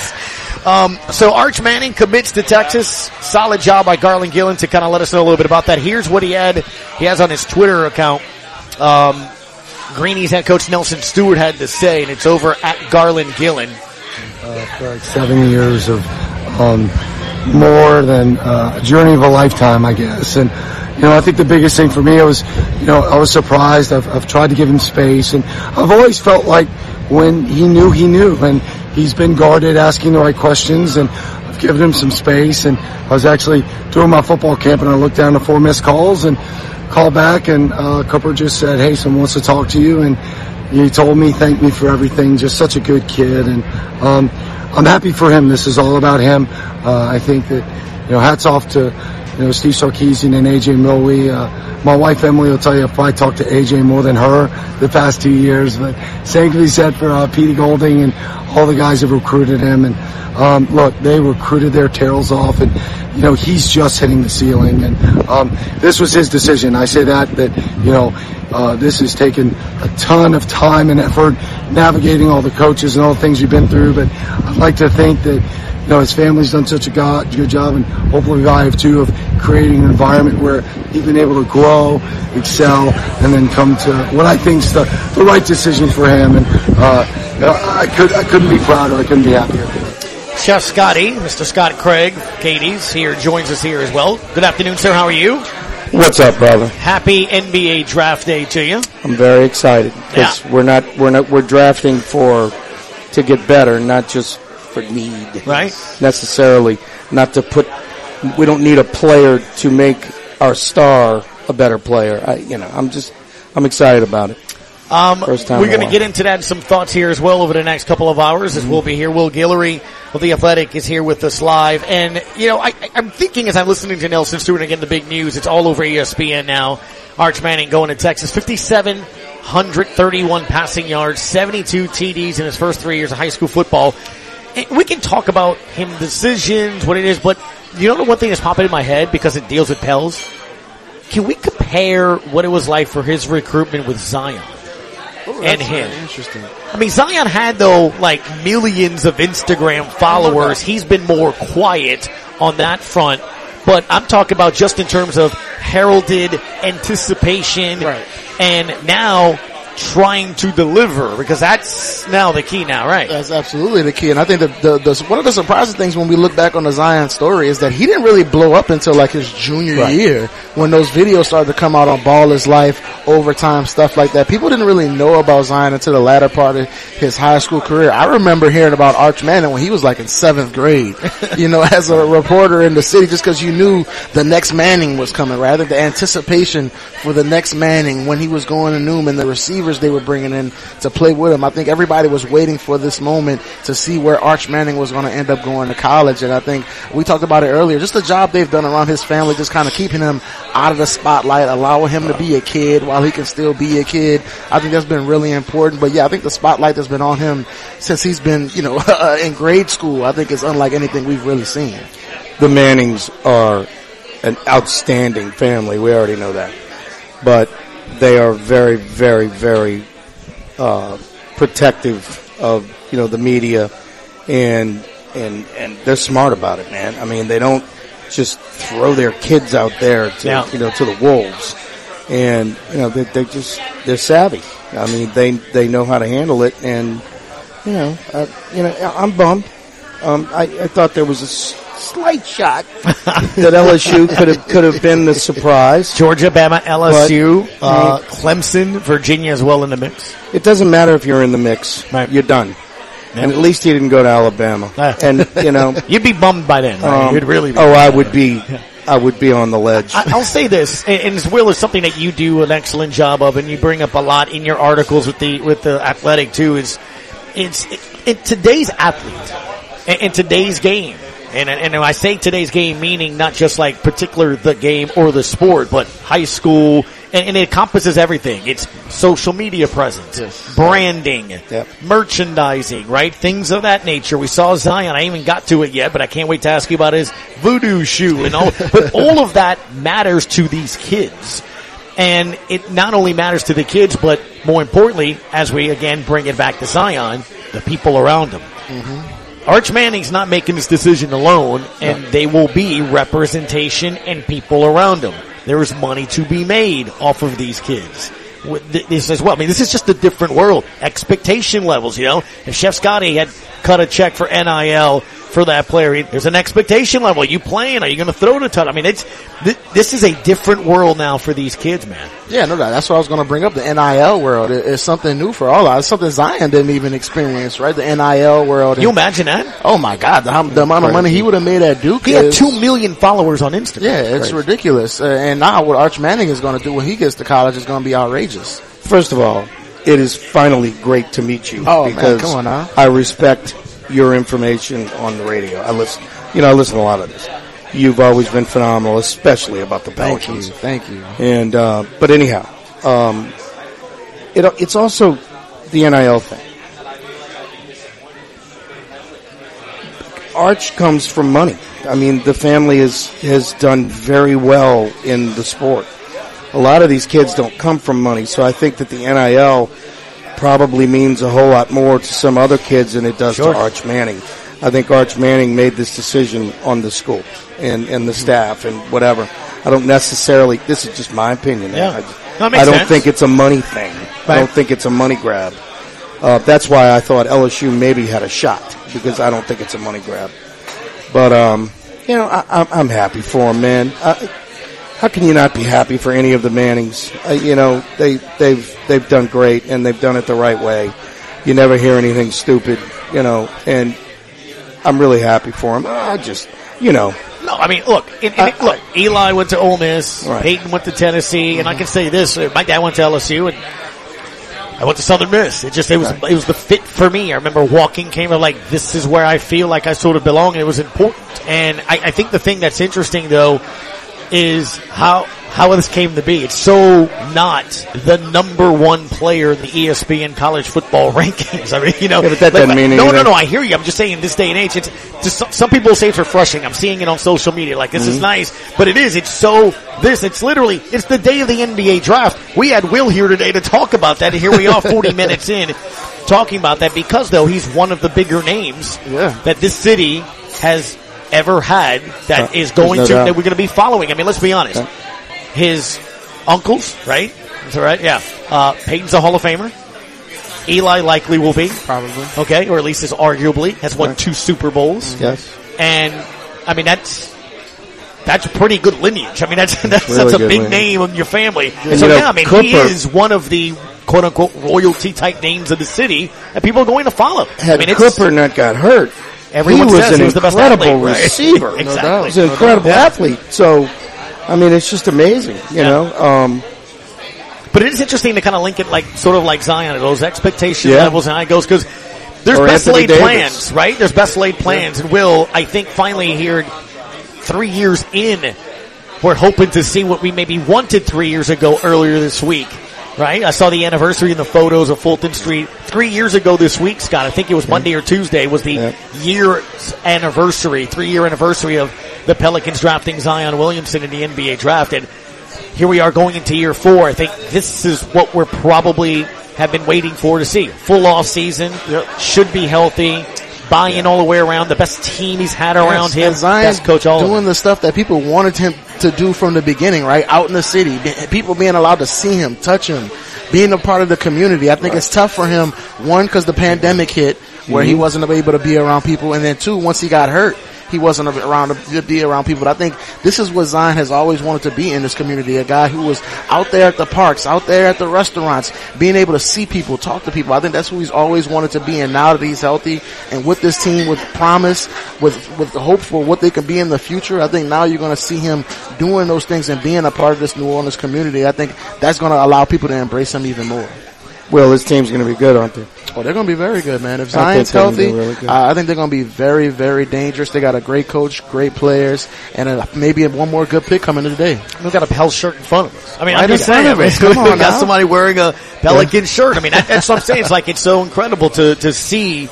Um, so Arch Manning commits to Texas. Solid job by Garland Gillen to kind of let us know a little bit about that. Here's what he had. He has on his Twitter account. Um, Greeny's head coach Nelson Stewart had to say, and it's over at Garland Gillen.
uh, for like seven years of um, more than uh, a journey of a lifetime, I guess. And you know, I think the biggest thing for me was, you know, I was surprised. I've, I've tried to give him space, and I've always felt like when he knew he knew, and he's been guarded, asking the right questions, and I've given him some space. And I was actually doing my football camp, and I looked down to four missed calls and called back, and uh, Cooper just said, "Hey, someone wants to talk to you," and he told me, thanked me for everything. Just such a good kid, and um, I'm happy for him. This is all about him. Uh, I think that you know, hats off to you know Steve Sarkisian and AJ Milwee. Uh, my wife Emily will tell you if I talked to AJ more than her the past two years. But same can be said for uh, Petey Golding and all the guys who recruited him. And um, look, they recruited their tails off, and you know he's just hitting the ceiling. And um, this was his decision. I say that that you know uh, this has taken a ton of time and effort navigating all the coaches and all the things you've been through. But I'd like to think that you know his family's done such a go- good job, and hopefully I have too of creating an environment where he's been able to grow, excel, and then come to what I think is the, the right decision for him. And uh, I could I couldn't be prouder. I couldn't be happier.
Chef Scotty, Mr. Scott Craig, Katie's here, joins us here as well. Good afternoon, sir. How are you?
What's up, brother?
Happy NBA draft day to you.
I'm very excited because we're not we're not we're drafting for to get better, not just for need.
Right.
Necessarily, not to put. We don't need a player to make our star a better player. I, you know, I'm just I'm excited about it.
Um,
First time
we're going to get into that and some thoughts here as well over the next couple of hours as we'll be here. Will Guillory of The Athletic is here with us live. And, you know, I, I'm thinking as I'm listening to Nelson Stewart again, the big news, it's all over ESPN now. Arch Manning going to Texas. 5,731 passing yards, 72 TDs in his first three years of high school football. And we can talk about him decisions, what it is, but you know the one thing that's popping in my head because it deals with Pels? Can we compare what it was like for his recruitment with Zion? and him.
Interesting.
I mean, Zion had though like millions of Instagram followers. He's been more quiet on that front. But I'm talking about just in terms of heralded anticipation and now trying to deliver because that's now the key now, right?
That's absolutely the key. And I think that the, the, one of the surprising things when we look back on the Zion story is that he didn't really blow up until like his junior
Right.
year when those videos started to come out on Ball is Life, overtime, stuff like that. People didn't really know about Zion until the latter part of his high school career. I remember hearing about Arch Manning when he was like in seventh grade, <laughs> you know, as a reporter in the city just because you knew the next Manning was coming, think the anticipation for the next Manning when he was going to Newman, the receivers they were bringing in to play with him. I think everybody was waiting for this moment to see where Arch Manning was going to end up going to college. And I think we talked about it earlier, just the job they've done around his family, just kind of keeping him out of the spotlight, allowing him to be a kid while he can still be a kid. I think that's been really important. But yeah, I think the spotlight that's been on him since he's been, you know, <laughs> in grade school, I think is unlike anything we've really seen.
The Mannings are an outstanding family. We already know that, but they are very, very, very uh, protective of you know the media, and and and they're smart about it, man. I mean, they don't just throw their kids out there to
Yeah.
you know to the wolves, and you know they they just they're savvy. I mean, they they know how to handle it, and you know, uh, you know, I'm bummed. Um, I, I thought there was a slight shot <laughs> that LSU could have could have been the surprise.
Georgia, Bama, LSU,
But,
uh, Clemson, Virginia as well in the mix.
it doesn't matter if you're in the mix. You're done. And at least he didn't go to Alabama. and you know, <laughs>
you'd be bummed by then. Right?
um,
You'd really. Be
oh, I would be. I would be on the ledge.
I, I'll say this, and, and as Will is something that you do an excellent job of, and you bring up a lot in your articles with the with the athletic too. Is it's it, it, today's athlete and, and today's game, and and I say today's game, meaning not just like particular the game or the sport, but high school, and, and it encompasses everything. It's social media presence, branding, merchandising, right? Things of that nature. We saw Zion. I haven't got to it yet, but I can't wait to ask you about his voodoo shoe and all. <laughs> but all of that matters to these kids. And it not only matters to the kids, but more importantly, as we again bring it back to Zion, the people around him. Arch Manning's not making this decision alone, and they will be representation and people around him. There is money to be made off of these kids. This as well. I mean, this is just a different world. Expectation levels, you know. If Chef Scotty had cut a check for NIL for that player. There's an expectation level. Are you playing? Are you going to throw the touch? I mean, it's th- this is a different world now for these kids, man.
Yeah, no doubt. That's what I was going to bring up. The NIL world It- it's something new for all of us. It's something Zion didn't even experience, right? The NIL world.
Can you imagine that?
Oh my God, the, the amount of money he would have made at Duke.
He had two million followers on Instagram.
Yeah, it's
Crazy.
ridiculous. Uh, and now what Arch Manning is going to do when he gets to college is going to be outrageous.
First of all, it is finally great to meet you.
Oh, man,
because
come on now.
I respect your information on the radio. I listen, you know, I listen to a lot of this. You've always been phenomenal, especially about the
Thank you, thank you.
And uh, but anyhow, um, it, it's also the NIL thing. Arch comes from money. I mean, the family is has done very well in the sport. A lot of these kids don't come from money, so I think that the NIL probably means a whole lot more to some other kids than it does
Sure.
to Arch Manning. I think Arch Manning made this decision on the school and, and the staff and whatever. I don't necessarily, this is just my opinion.
Yeah.
I,
makes
I don't
sense.
think it's a money thing. I don't think it's a money grab. Uh, that's why I thought LSU maybe had a shot because I don't think it's a money grab. But um, you know, I, I'm, I'm happy for him, man. I, how can you not be happy for any of the Mannings? Uh, you know, they they've they've done great and they've done it the right way. You never hear anything stupid, you know, and I'm really happy for them. I just, you know,
No, I mean, look, and, and look. Eli went to Ole Miss.
Right.
Peyton went to Tennessee, and I can say this: uh, my dad went to LSU, and I went to Southern Miss. It just it was it was the fit for me. I remember walking, came of like this is where I feel like I sort of belong. And it was important, and I, I think the thing that's interesting though is how how this came to be. It's so not the number one player in the ESPN college football <laughs> rankings. I mean, you know,
Yeah, but that
like,
doesn't mean
no, no, no. I hear you. I'm just saying in this day and age, it's just some, people say it's refreshing. I'm seeing it on social media. Like this is
Mhm.
nice, but it is. It's so this. It's literally. It's the day of the NBA draft. We had Will here today to talk about that, and here we are, 40 <laughs> minutes in, talking about that because though he's one of the bigger names
Yeah.
that this city has ever had that
Uh,
is going
there's
to
doubt.
that we're going to be following. I mean, let's be honest. His uncles, right? That's all right. Yeah. Uh, Peyton's a Hall of Famer. Eli likely will be.
Probably.
Okay, or at least is arguably has won two Super Bowls.
yes.
And I mean that's that's pretty good lineage. I mean that's that's,
Really
that's a big
lineage.
name in your family.
And
so
you know,
yeah, I mean he is one of the quote unquote royalty type names of the city that people are going to follow.
Had
I mean it's
Cooper not got hurt,
Everyone
he was
says
an
he was the best
incredible
athlete, right?
receiver. <laughs>
Exactly.
He's an incredible
Yeah.
athlete. So, I mean, it's just amazing, you know. Um,
But it is interesting to kind of link it like sort of like Zion, those expectation
Yeah.
levels and it goes because there's
Or
best
Anthony
laid
Davis.
plans, right? There's best laid plans, and Will I think finally here, three years in, we're hoping to see what we maybe wanted three years ago earlier this week. Right? I saw the anniversary in the photos of Fulton Street three years ago this week, Scott. I think it was Monday or Tuesday was the year anniversary, three year anniversary of the Pelicans drafting Zion Williamson in the NBA draft. And here we are going into year four. I think this is what we're probably have been waiting for to see. Full off season, should be healthy, buy-in all the way around, the best team he's had around
Yes,
him, best coach all
doing the stuff that people wanted him to do from the beginning, right? Out in the city, people being allowed to see him, touch him, being a part of the community. I think it's tough for him. One, because the pandemic hit, where he
Mhm.
wasn't able to be around people, and then two, once he got hurt. He wasn't around to be around people. But I think this is what Zion has always wanted to be in this community. A guy who was out there at the parks, out there at the restaurants, being able to see people, talk to people. I think that's who he's always wanted to be. And now that he's healthy and with this team, with promise, with, with hope for what they can be in the future, I think now you're going to see him doing those things and being a part of this New Orleans community. I think that's going to allow people to embrace him even more.
Well, this team's going to be good, aren't they?
Oh, they're going to be very good, man. If Zion's
they're gonna be
healthy,
really good.
uh, I think they're going to be very, very dangerous. They got a great coach, great players, and uh, maybe one more good pick coming today.
We've got a Pell shirt in front of us. I mean,
Right
I'm
in
just saying,
of us.
we've
Come on
got somebody wearing a Pelican shirt. I mean, that, that's what I'm saying. It's like it's so incredible to to see,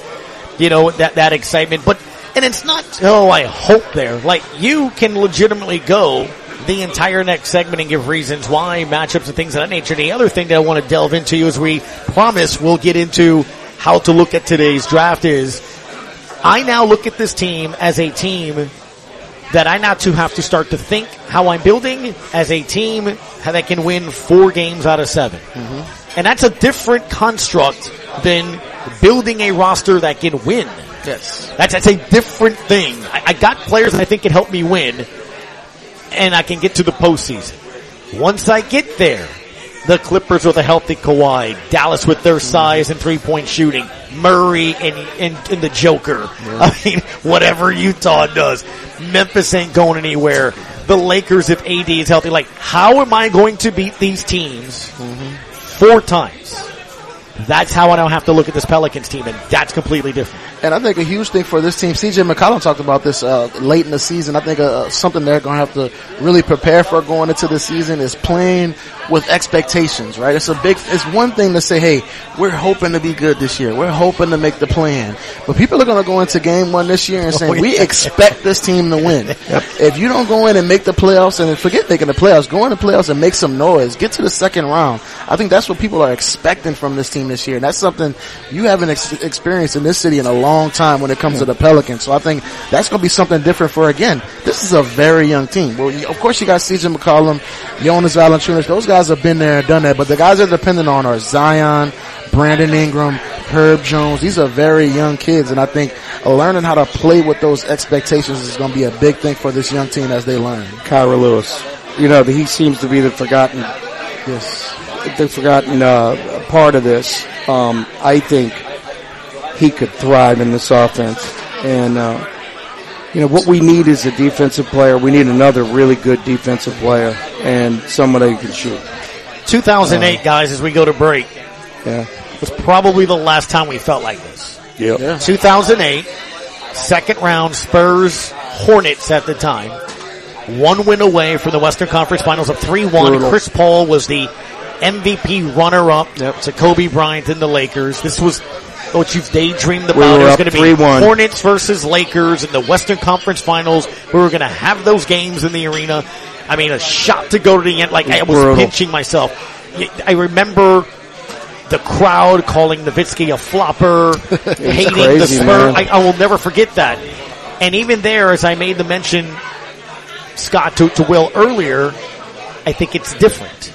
you know, that that excitement. But and it's not. Oh, I hope there. Like you can legitimately go the entire next segment and give reasons why matchups and things of that nature. The other thing that I want to delve into is we promise we'll get into how to look at today's draft is I now look at this team as a team that I now too have to start to think how I'm building as a team that can win four games out of 7 mm-hmm. And that's a different construct than building a roster that can win. Yes. That's, that's a different thing. I, I got players that I think can help me win, and I can get to the postseason. Once I get there, the Clippers with a healthy Kawhi, Dallas with their size and three point shooting, Murray and, and, and the Joker. <laughs> I mean, whatever Utah does, Memphis ain't going anywhere. The Lakers, if AD is healthy, like, how am I going to beat these teams mm-hmm. four times? That's how I don't have to look at this Pelicans team, and that's completely different.
And I think a huge thing for this team, CJ McCollum talked about this uh, late in the season. I think uh, something they're going to have to really prepare for going into the season is playing with expectations, right? It's a big, it's one thing to say, hey, we're hoping to be good this year. We're hoping to make the plan. But people are going to go into game one this year and <laughs> saying,
Oh,
we expect this team to win. <laughs> If you don't go in and make the playoffs and forget making the playoffs, go in the playoffs and make some noise. Get to the second round. I think that's what people are expecting from this team this year. And that's something you haven't ex- experienced in this city in a long time when it comes to the Pelicans. So I think that's going to be something different for, again, this is a very young team. Well, you- of course you got CJ McCollum, Jonas Valanciunas. Those guys have been there and done that. But the guys they're dependent on are Zion, Brandon Ingram, Herb Jones. These are very young kids. And I think learning how to play with those expectations is going to be a big thing for this young team as they learn.
Kira Lewis. You know, he seems to be the forgotten,
yes,
the forgotten uh, part of this. Um, I think he could thrive in this offense, and uh, you know what we need is a defensive player. We need another really good defensive player and someone that can shoot.
2008, guys, as we go to break,
Yeah.
was probably the last time we felt like this.
Yep.
2008, second round Spurs Hornets at the time. One win away from the Western Conference Finals of 3-1.
Brutal.
Chris Paul was the MVP runner-up to Kobe Bryant and the Lakers. This was what you've daydreamed about.
We were
it was going to be
3-1.
Hornets versus Lakers in the Western Conference Finals. We were going to have those games in the arena. I mean, a shot to go to the end. Like I was
Brutal.
pinching myself. I remember the crowd calling Nowitzki a flopper, <laughs> hating the Spurs. I, I will never forget that. And even there, as I made the mention, Scott to, to Will earlier, I think it's different.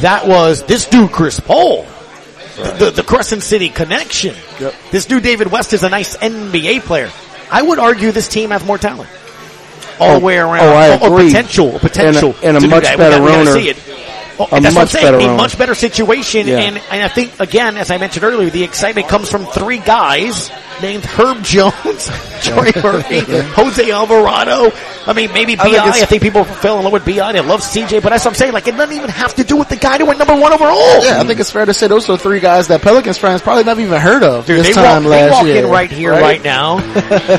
That was this dude, Chris Paul. The, the, the Crescent City connection. This dude, David West, is a nice NBA player. I would argue this team has more talent. Oh, All the way around.
oh, I
Or- or
agree.
potential. Potential.
And a- and a much better
we
owner.
see it. Oh,
A
that's what I'm
much
saying.
better
A
owner.
much better situation.
Yeah.
And, and I think, again, as I mentioned earlier, the excitement comes from three guys named Herb Jones, <laughs> <laughs> Jose Alvarado. I mean, maybe
I
BI.
think
I think, people fell in love with BI. They love CJ, but that's what I'm saying. Like, it doesn't even have to do with the guy who went number one overall.
Yeah, I think it's fair to say those are three guys that Pelicans fans probably never even heard of
Dude,
this
they
time
walk, they walk
year.
in right here, right, now, <laughs>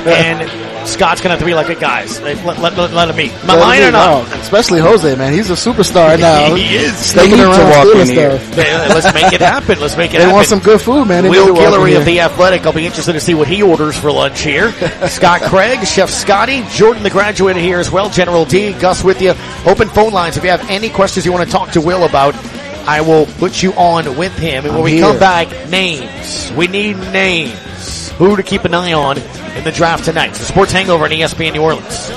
and Scott's gonna have to be like, "Hey, guys, let, let, let, let him eat. Am I lying or not?
no, especially Jose, man. He's a superstar now.
He is.
They need to walk in here.
They- let's make it happen. Let's make it
They
happen.
want some good food, man. They
Will
need to walk in
Guillory of The Athletic. I'll be interested to see what he orders for lunch here. Scott Craig, Chef Scotty, Jordan the graduate here as well, General D, Gus with you. Open phone lines. If you have any questions you want to talk to Will about, I will put you on with him. And when
I'm
we
here.
come back, names. We need names. Who to keep an eye on in the draft tonight. It's the Sports Hangover on ESPN New Orleans.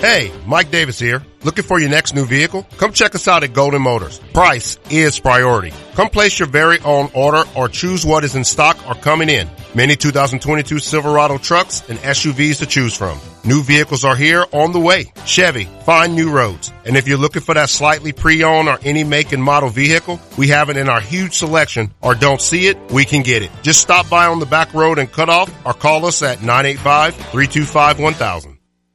Hey, Mike Davis here. Looking for your next new vehicle? Come check us out at Golden Motors. Price is priority. Come place your very own order or choose what is in stock or coming in. Many 2022 Silverado trucks and SUVs to choose from. New vehicles are here on the way. Chevy, find new roads. And if you're looking for that slightly pre-owned or any make and model vehicle, we have it in our huge selection or don't see it, we can get it. Just stop by on the back road and cut off or call us at 985-325-1000.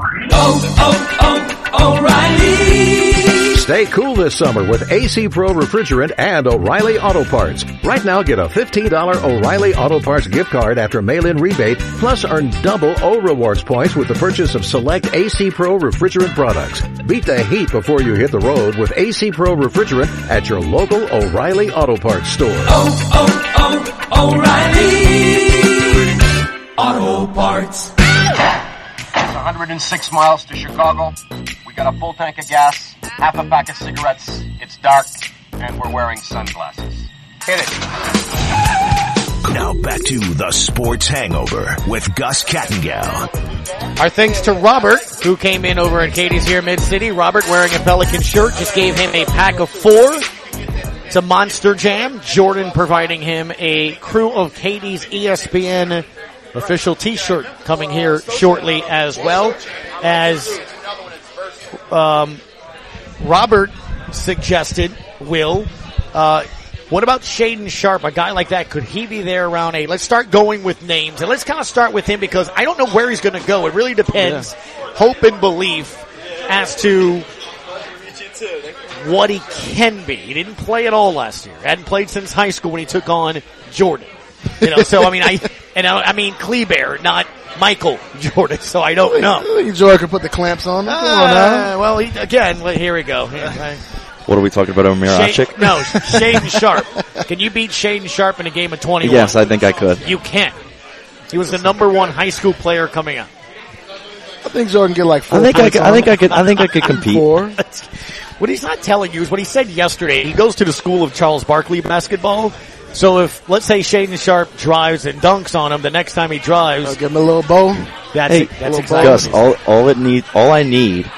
Oh, oh, oh, O'Reilly. Stay cool this summer with AC Pro Refrigerant and O'Reilly Auto Parts. Right now, get a $15 O'Reilly Auto Parts gift card after mail-in rebate, plus earn double O Rewards points with the purchase of select AC Pro Refrigerant products. Beat the heat before you hit the road with AC Pro Refrigerant at your local O'Reilly Auto Parts store.
Oh, oh, oh, O'Reilly. Auto Parts.
It's 106 miles to Chicago. We got a full tank of gas, half a pack of cigarettes. It's dark, and we're wearing sunglasses. Hit it.
Now back to the Sports Hangover with Gus Kattengell.
Our thanks to Robert, who came in over at Katie's here in Mid City. Robert wearing a Pelican shirt just gave him a pack of four. It's a Monster Jam. Jordan providing him a crew of Katie's ESPN official t-shirt coming here shortly as well as um, Robert suggested will uh, what about Shaedon Sharpe? A guy like that, could he be there around eight? Let's start going with names, and let's kind of start with him because I don't know where he's going to go. It really depends, hope and belief, as to what he can be. He didn't play at all last year. Hadn't played since high school when he took on Jordan. You know, so I mean, I <laughs> and I, I mean Kleber, not Michael Jordan. So I don't know.
I think Jordan could put the clamps on. him. Come on
Uh, well, he, again, well, here we go. Yeah,
What are we talking about, Omer
I-
Asik?
Shane- no, <laughs> Shaedon Sharpe. Can you beat Shane Sharp in a game of 21?
Yes, I think I could.
You can't. He was the number one high school player coming up.
I think Jordan get like four.
I think I
points
could, I think. I could, I think I could compete.
Four. <laughs>
What he's not telling you is what he said yesterday. He goes to the school of Charles Barkley basketball. So if, let's say Shaedon Sharpe drives and dunks on him, the next time he drives.
give him a little bow.
That's
Hey,
it. That's exactly
Gus, all, all it need, all I need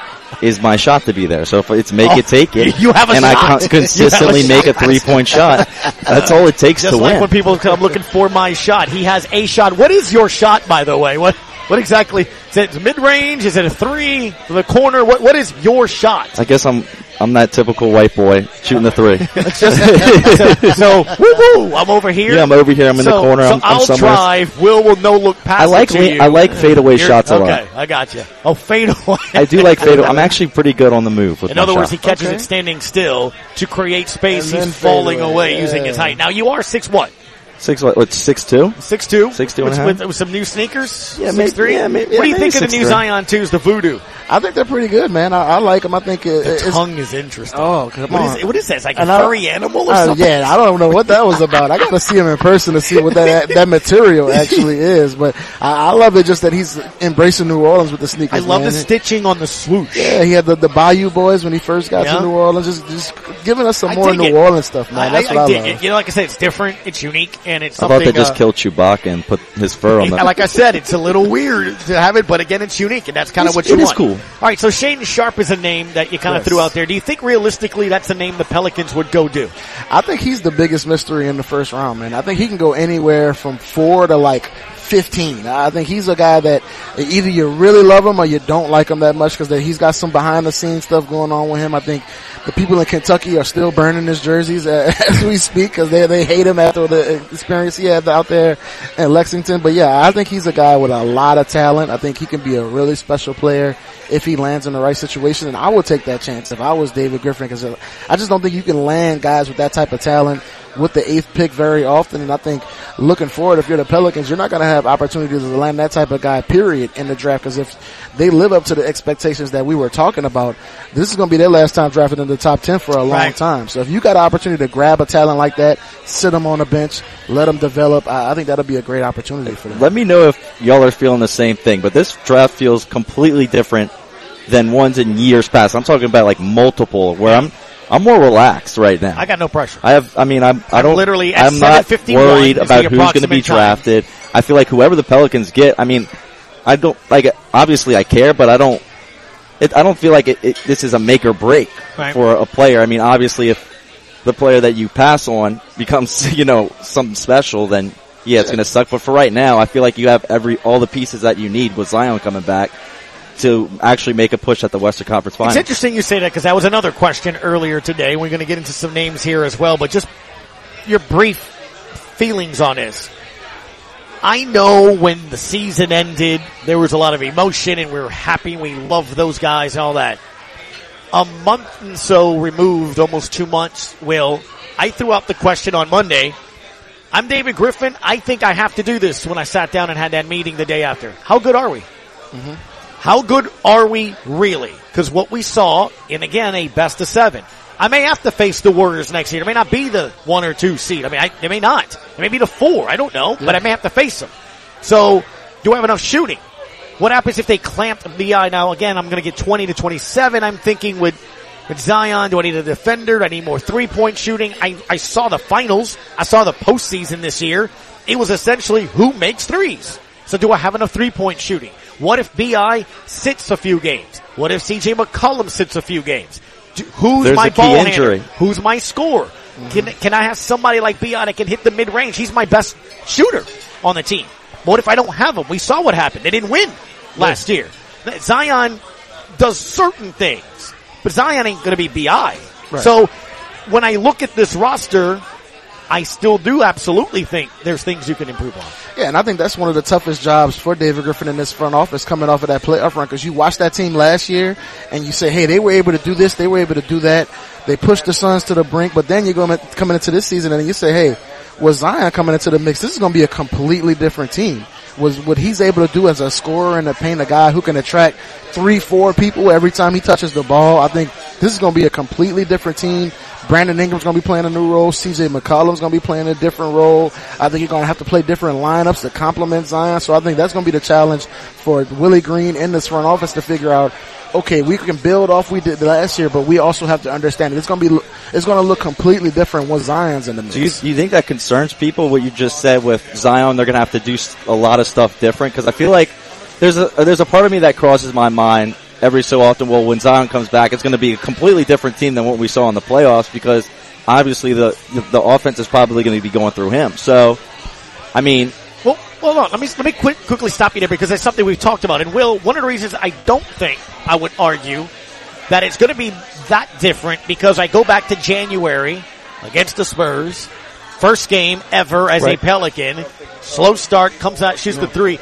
is my shot to be there. So if it's make
Oh,
it, take it, <laughs>
you have a
and
shot.
I con- <laughs>
You a
consistently make a three point shot, that's all it takes
Just
to
like
win.
when people come looking for my shot. He has a shot. What is your shot, by the way? What what exactly? Is it mid range? Is it a three? The corner? What what is your shot?
I guess I'm, I'm that typical white boy shooting the three. <laughs>
so, <laughs> so woo woo, I'm over here.
Yeah, I'm over here. I'm in the corner.
So
I'm- I'm
I'll
somewhere.
drive. Will will no look past.
I like
it to
le- I like fadeaway
You're-
shots a lot.
Okay, I got you. Oh, fadeaway.
I do like fadeaway. I'm <laughs> actually pretty good on the move with
In
my
other words, he
shot.
catches it standing still to create space.
And
He's falling away
yeah.
using his height. Now you are six what?
Six what? What? Six two?
Six two.
Six two and
with,
a half.
with, with some new sneakers.
Yeah,
six
maybe-
three.
yeah, maybe-
what do you think of the new
6'3".
Zion twos, the Voodoo?
I think they're pretty good, man. I, I like them. I think it,
The
it's,
tongue is interesting.
Oh, come
What is
on.
it- what is this? Like a
And I-
furry animal or
uh,
something?
Yeah, I don't know what that was about. I got to see him in person to see what that <laughs> that material actually is. But I, I love it just that he's embracing New Orleans with the sneakers.
I love
man.
the stitching on the swoosh.
Yeah, he had the, the Bayou Boys when he first got
Yeah.
to New Orleans. Just just giving us some
I
more New
it.
Orleans stuff, man. That's
I,
what I,
dig
love.
it. You know, like I said, it's different, it's unique, and it's
I thought they just
uh,
killed Chewbacca and put his fur on <laughs> the.
like I said, it's a little weird to have it, but again, it's unique, and that's kind of what you
it is
want.
cool.
All right, so Shaedon Sharpe is a name that you kind of
Yes.
threw out there. Do you think realistically that's the name the Pelicans would go do?
I think he's the biggest mystery in the first round, man. I think he can go anywhere from four to like 15. I think he's a guy that either you really love him or you don't like him that much because he's got some behind the scenes stuff going on with him. I think the people in Kentucky are still burning his jerseys <laughs> as we speak because they, they hate him after the experience he had out there in Lexington. But yeah, I think he's a guy with a lot of talent. I think he can be a really special player if he lands in the right situation. And I would take that chance if I was David Griffin because I just don't think you can land guys with that type of talent with the eighth pick very often. And I think looking forward, if you're the Pelicans, you're not going to have opportunities to land that type of guy, period, in the draft. Because if they live up to the expectations that we were talking about, this is going to be their last time drafting in the top 10 for a long
Right.
time. So if you got an opportunity to grab a talent like that, sit them on the bench, let them develop, I, I think that'll be a great opportunity for them.
Let me know if y'all are feeling the same thing, but this draft feels completely different than ones in years past. I'm talking about like multiple where I'm, I'm more relaxed right now.
I got no pressure.
I have, I mean, I'm, I
I'm
don't,
literally at
I'm not worried about who's going to be
approximate time.
drafted. I feel like whoever the Pelicans get, I mean, I don't, like, obviously I care, but I don't it, I don't feel like it, it, this is a make or break
Right.
for a player. I mean, obviously, if the player that you pass on becomes, <laughs> you know, something special, then yeah, it's going to suck. But for right now, I feel like you have every all the pieces that you need with Zion coming back to actually make a push at the Western Conference Finals.
It's interesting you say that because that was another question earlier today. We're going to get into some names here as well, but just your brief feelings on this. I know when the season ended, there was a lot of emotion and we were happy. We loved those guys and all that. A month and so removed, almost two months, Will, I threw out the question on Monday. I'm David Griffin. I think I have to do this when I sat down and had that meeting the day after. How good are we? Mm-hmm. How good are we really? Because what we saw, and again, a best of seven. I may have to face the Warriors next year. It may not be the one or two seed. I mean, I, it may not. It may be the four. I don't know, but I may have to face them. So, do I have enough shooting? What happens if they clamp the BI now? Again, I'm going to get 20 to 27. I'm thinking with, with Zion, do I need a defender? Do I need more three point shooting? I, I saw the finals. I saw the postseason this year. It was essentially who makes threes. So do I have enough three point shooting? What if BI sits a few games? What if CJ McCollum sits a few games? Who's
There's
my ball handler?
injury.
Who's my scorer? Can, can I have somebody like BI that can hit the mid range? He's my best shooter on the team. What if I don't have him? We saw what happened. They didn't win last year. Zion does certain things, but Zion ain't going to be BI.
Right.
So when I look at this roster, I still do absolutely think there's things you can improve on.
Yeah, and I think that's one of the toughest jobs for David Griffin in this front office coming off of that playoff run because you watched that team last year and you say, hey, they were able to do this, they were able to do that. They pushed the Suns to the brink, but then you're going coming into this season and you say, hey, was Zion coming into the mix? This is going to be a completely different team. Was what he's able to do as a scorer and a paint, a guy who can attract three, four people every time he touches the ball. I think this is going to be a completely different team. Brandon Ingram's going to be playing a new role. CJ McCollum's going to be playing a different role. I think you're going to have to play different lineups to complement Zion. So I think that's going to be the challenge for Willie Green in this front office to figure out. Okay, we can build off we did last year, but we also have to understand it. It's going to be it's going to look completely different when Zion's in the mix.
Do you, you think that concerns people? What you just said with Zion, they're going to have to do a lot of stuff different. Because I feel like there's a there's a part of me that crosses my mind every so often. Well, when Zion comes back, it's going to be a completely different team than what we saw in the playoffs. Because obviously the the, offense is probably going to be going through him. So, I mean,
Well, hold on. Let me let me quick, quickly stop you there because it's something we've talked about. And Will, one of the reasons I don't think I would argue that it's going to be that different because I go back to January against the Spurs, first game ever as
Right.
a Pelican, slow start, comes out, shoots the three.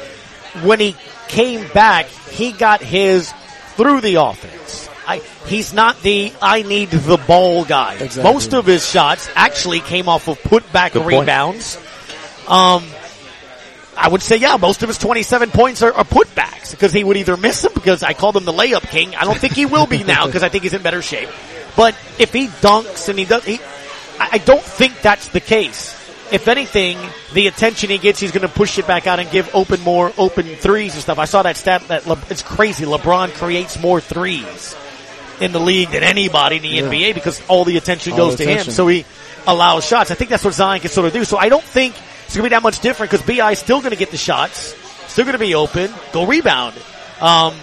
When he came back, he got his through the offense. I, he's not the I need the ball guy.
Exactly.
Most of his shots actually came off of putback
Good
rebounds. Um, I would say, yeah, most of his 27 points are, are putbacks because he would either miss them because I called him the layup king. I don't think he will be now because I think he's in better shape. But if he dunks and he does, he, I I don't think that's the case. If anything, the attention he gets, he's going to push it back out and give open more open threes and stuff. I saw that stat that Le, it's crazy. LeBron creates more threes in the league than anybody in the
Yeah.
NBA because all the attention
All
goes
the
to him. So he allows shots. I think that's what Zion can sort of do. So I don't think it's going to be that much different because Bi is still going to get the shots, still going to be open, go rebound. Um,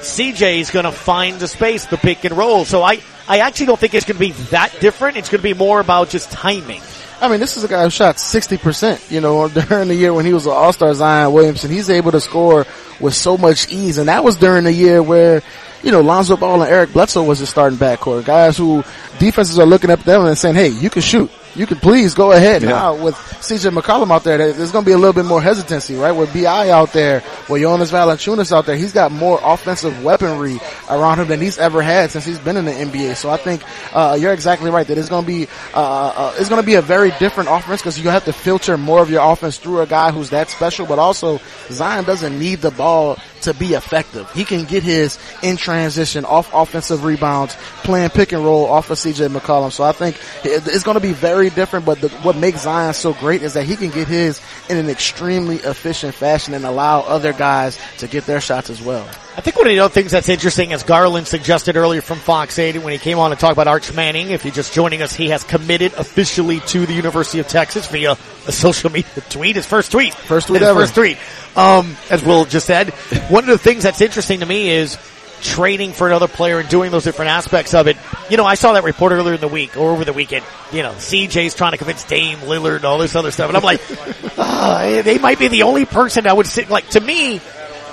CJ is going to find the space, the pick and roll. So I, I actually don't think it's going to be that different. It's going to be more about just timing.
I mean, this is a guy who shot 60%, you know, <laughs> during the year when he was an all-star Zion Williamson. He's able to score with so much ease. And that was during the year where, you know, Lonzo Ball and Eric Bledsoe was the starting backcourt. Guys who defenses are looking up at them and saying, hey, you can shoot. You can please go ahead.
Yeah.
Now with CJ McCollum out there, there- there's going to be a little bit more hesitancy, right? With BI out there, with Jonas Valanciunas out there, he's got more offensive weaponry around him than he's ever had since he's been in the NBA. So I think, uh, you're exactly right that it's going to be, uh, uh, it's going to be a very different offense because you have to filter more of your offense through a guy who's that special, but also Zion doesn't need the ball to be effective. He can get his in transition off offensive rebounds, playing pick and roll off of CJ McCollum. So I think it's going to be very different, but the, what makes Zion so great is that he can get his in an extremely efficient fashion and allow other guys to get their shots as well.
I think one of the other things that's interesting, as Garland suggested earlier from Fox 8 when he came on to talk about Arch Manning, if you're just joining us, he has committed officially to the University of Texas via a social media <laughs> tweet, his first tweet.
First tweet ever.
First tweet. Um, as Will just said, one of the things that's interesting to me is trading for another player and doing those different aspects of it. You know, I saw that report earlier in the week or over the weekend. You know, CJ's trying to convince Dame Lillard and all this other stuff, and I'm like, <laughs> ah, they might be the only person that would sit like to me.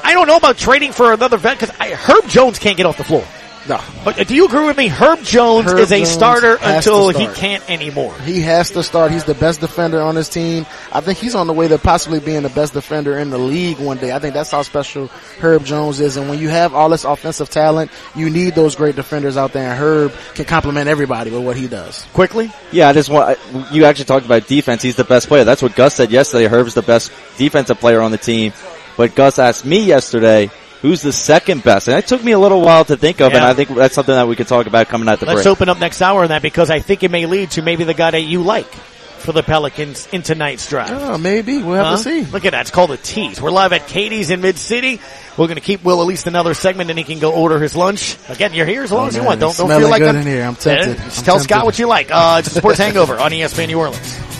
I don't know about trading for another vet because Herb Jones can't get off the floor.
No.
But do you agree with me? Herb Jones
Herb
is a
Jones
starter
has to
until he can't anymore.
He has to start. He's the best defender on his team. I think he's on the way to possibly being the best defender in the league one day. I think that's how special Herb Jones is. And when you have all this offensive talent, you need those great defenders out there. And Herb can complement everybody with what he does.
Quickly?
Yeah, I just want, you actually talked about defense. He's the best player. That's what Gus said yesterday. Herb's the best defensive player on the team. But Gus asked me yesterday, who's the second best? And it took me a little while to think of, and I think that's something that we could talk about coming out the
Let's
break.
open up next hour on that because I think it may lead to maybe the guy that you like for the Pelicans in tonight's draft.
Oh, maybe. We'll have
Huh?
to see.
Look at that. It's called a tease. We're live at Katie's in Mid City. We're going to keep Will at least another segment and he can go order his lunch. Again, you're here as long
Oh,
as you
man,
want. Don't, don't feel like
good
I'm,
in here. I'm tempted.
Yeah, just
I'm
tell
tempted.
Scott what you like. Uh, it's a sports <laughs> hangover on ESPN New Orleans.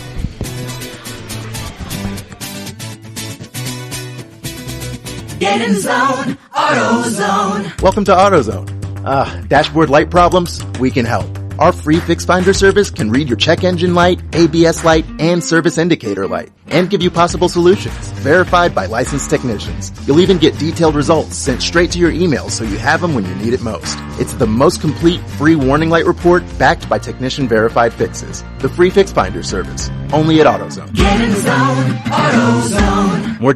Get in zone, AutoZone.
Welcome to AutoZone. Uh, dashboard light problems? We can help. Our free fix finder service can read your check engine light, ABS light, and service indicator light, and give you possible solutions, verified by licensed technicians. You'll even get detailed results sent straight to your email so you have them when you need it most. It's the most complete free warning light report backed by technician verified fixes. The free fix finder service. Only at AutoZone.
Get in zone, AutoZone.
More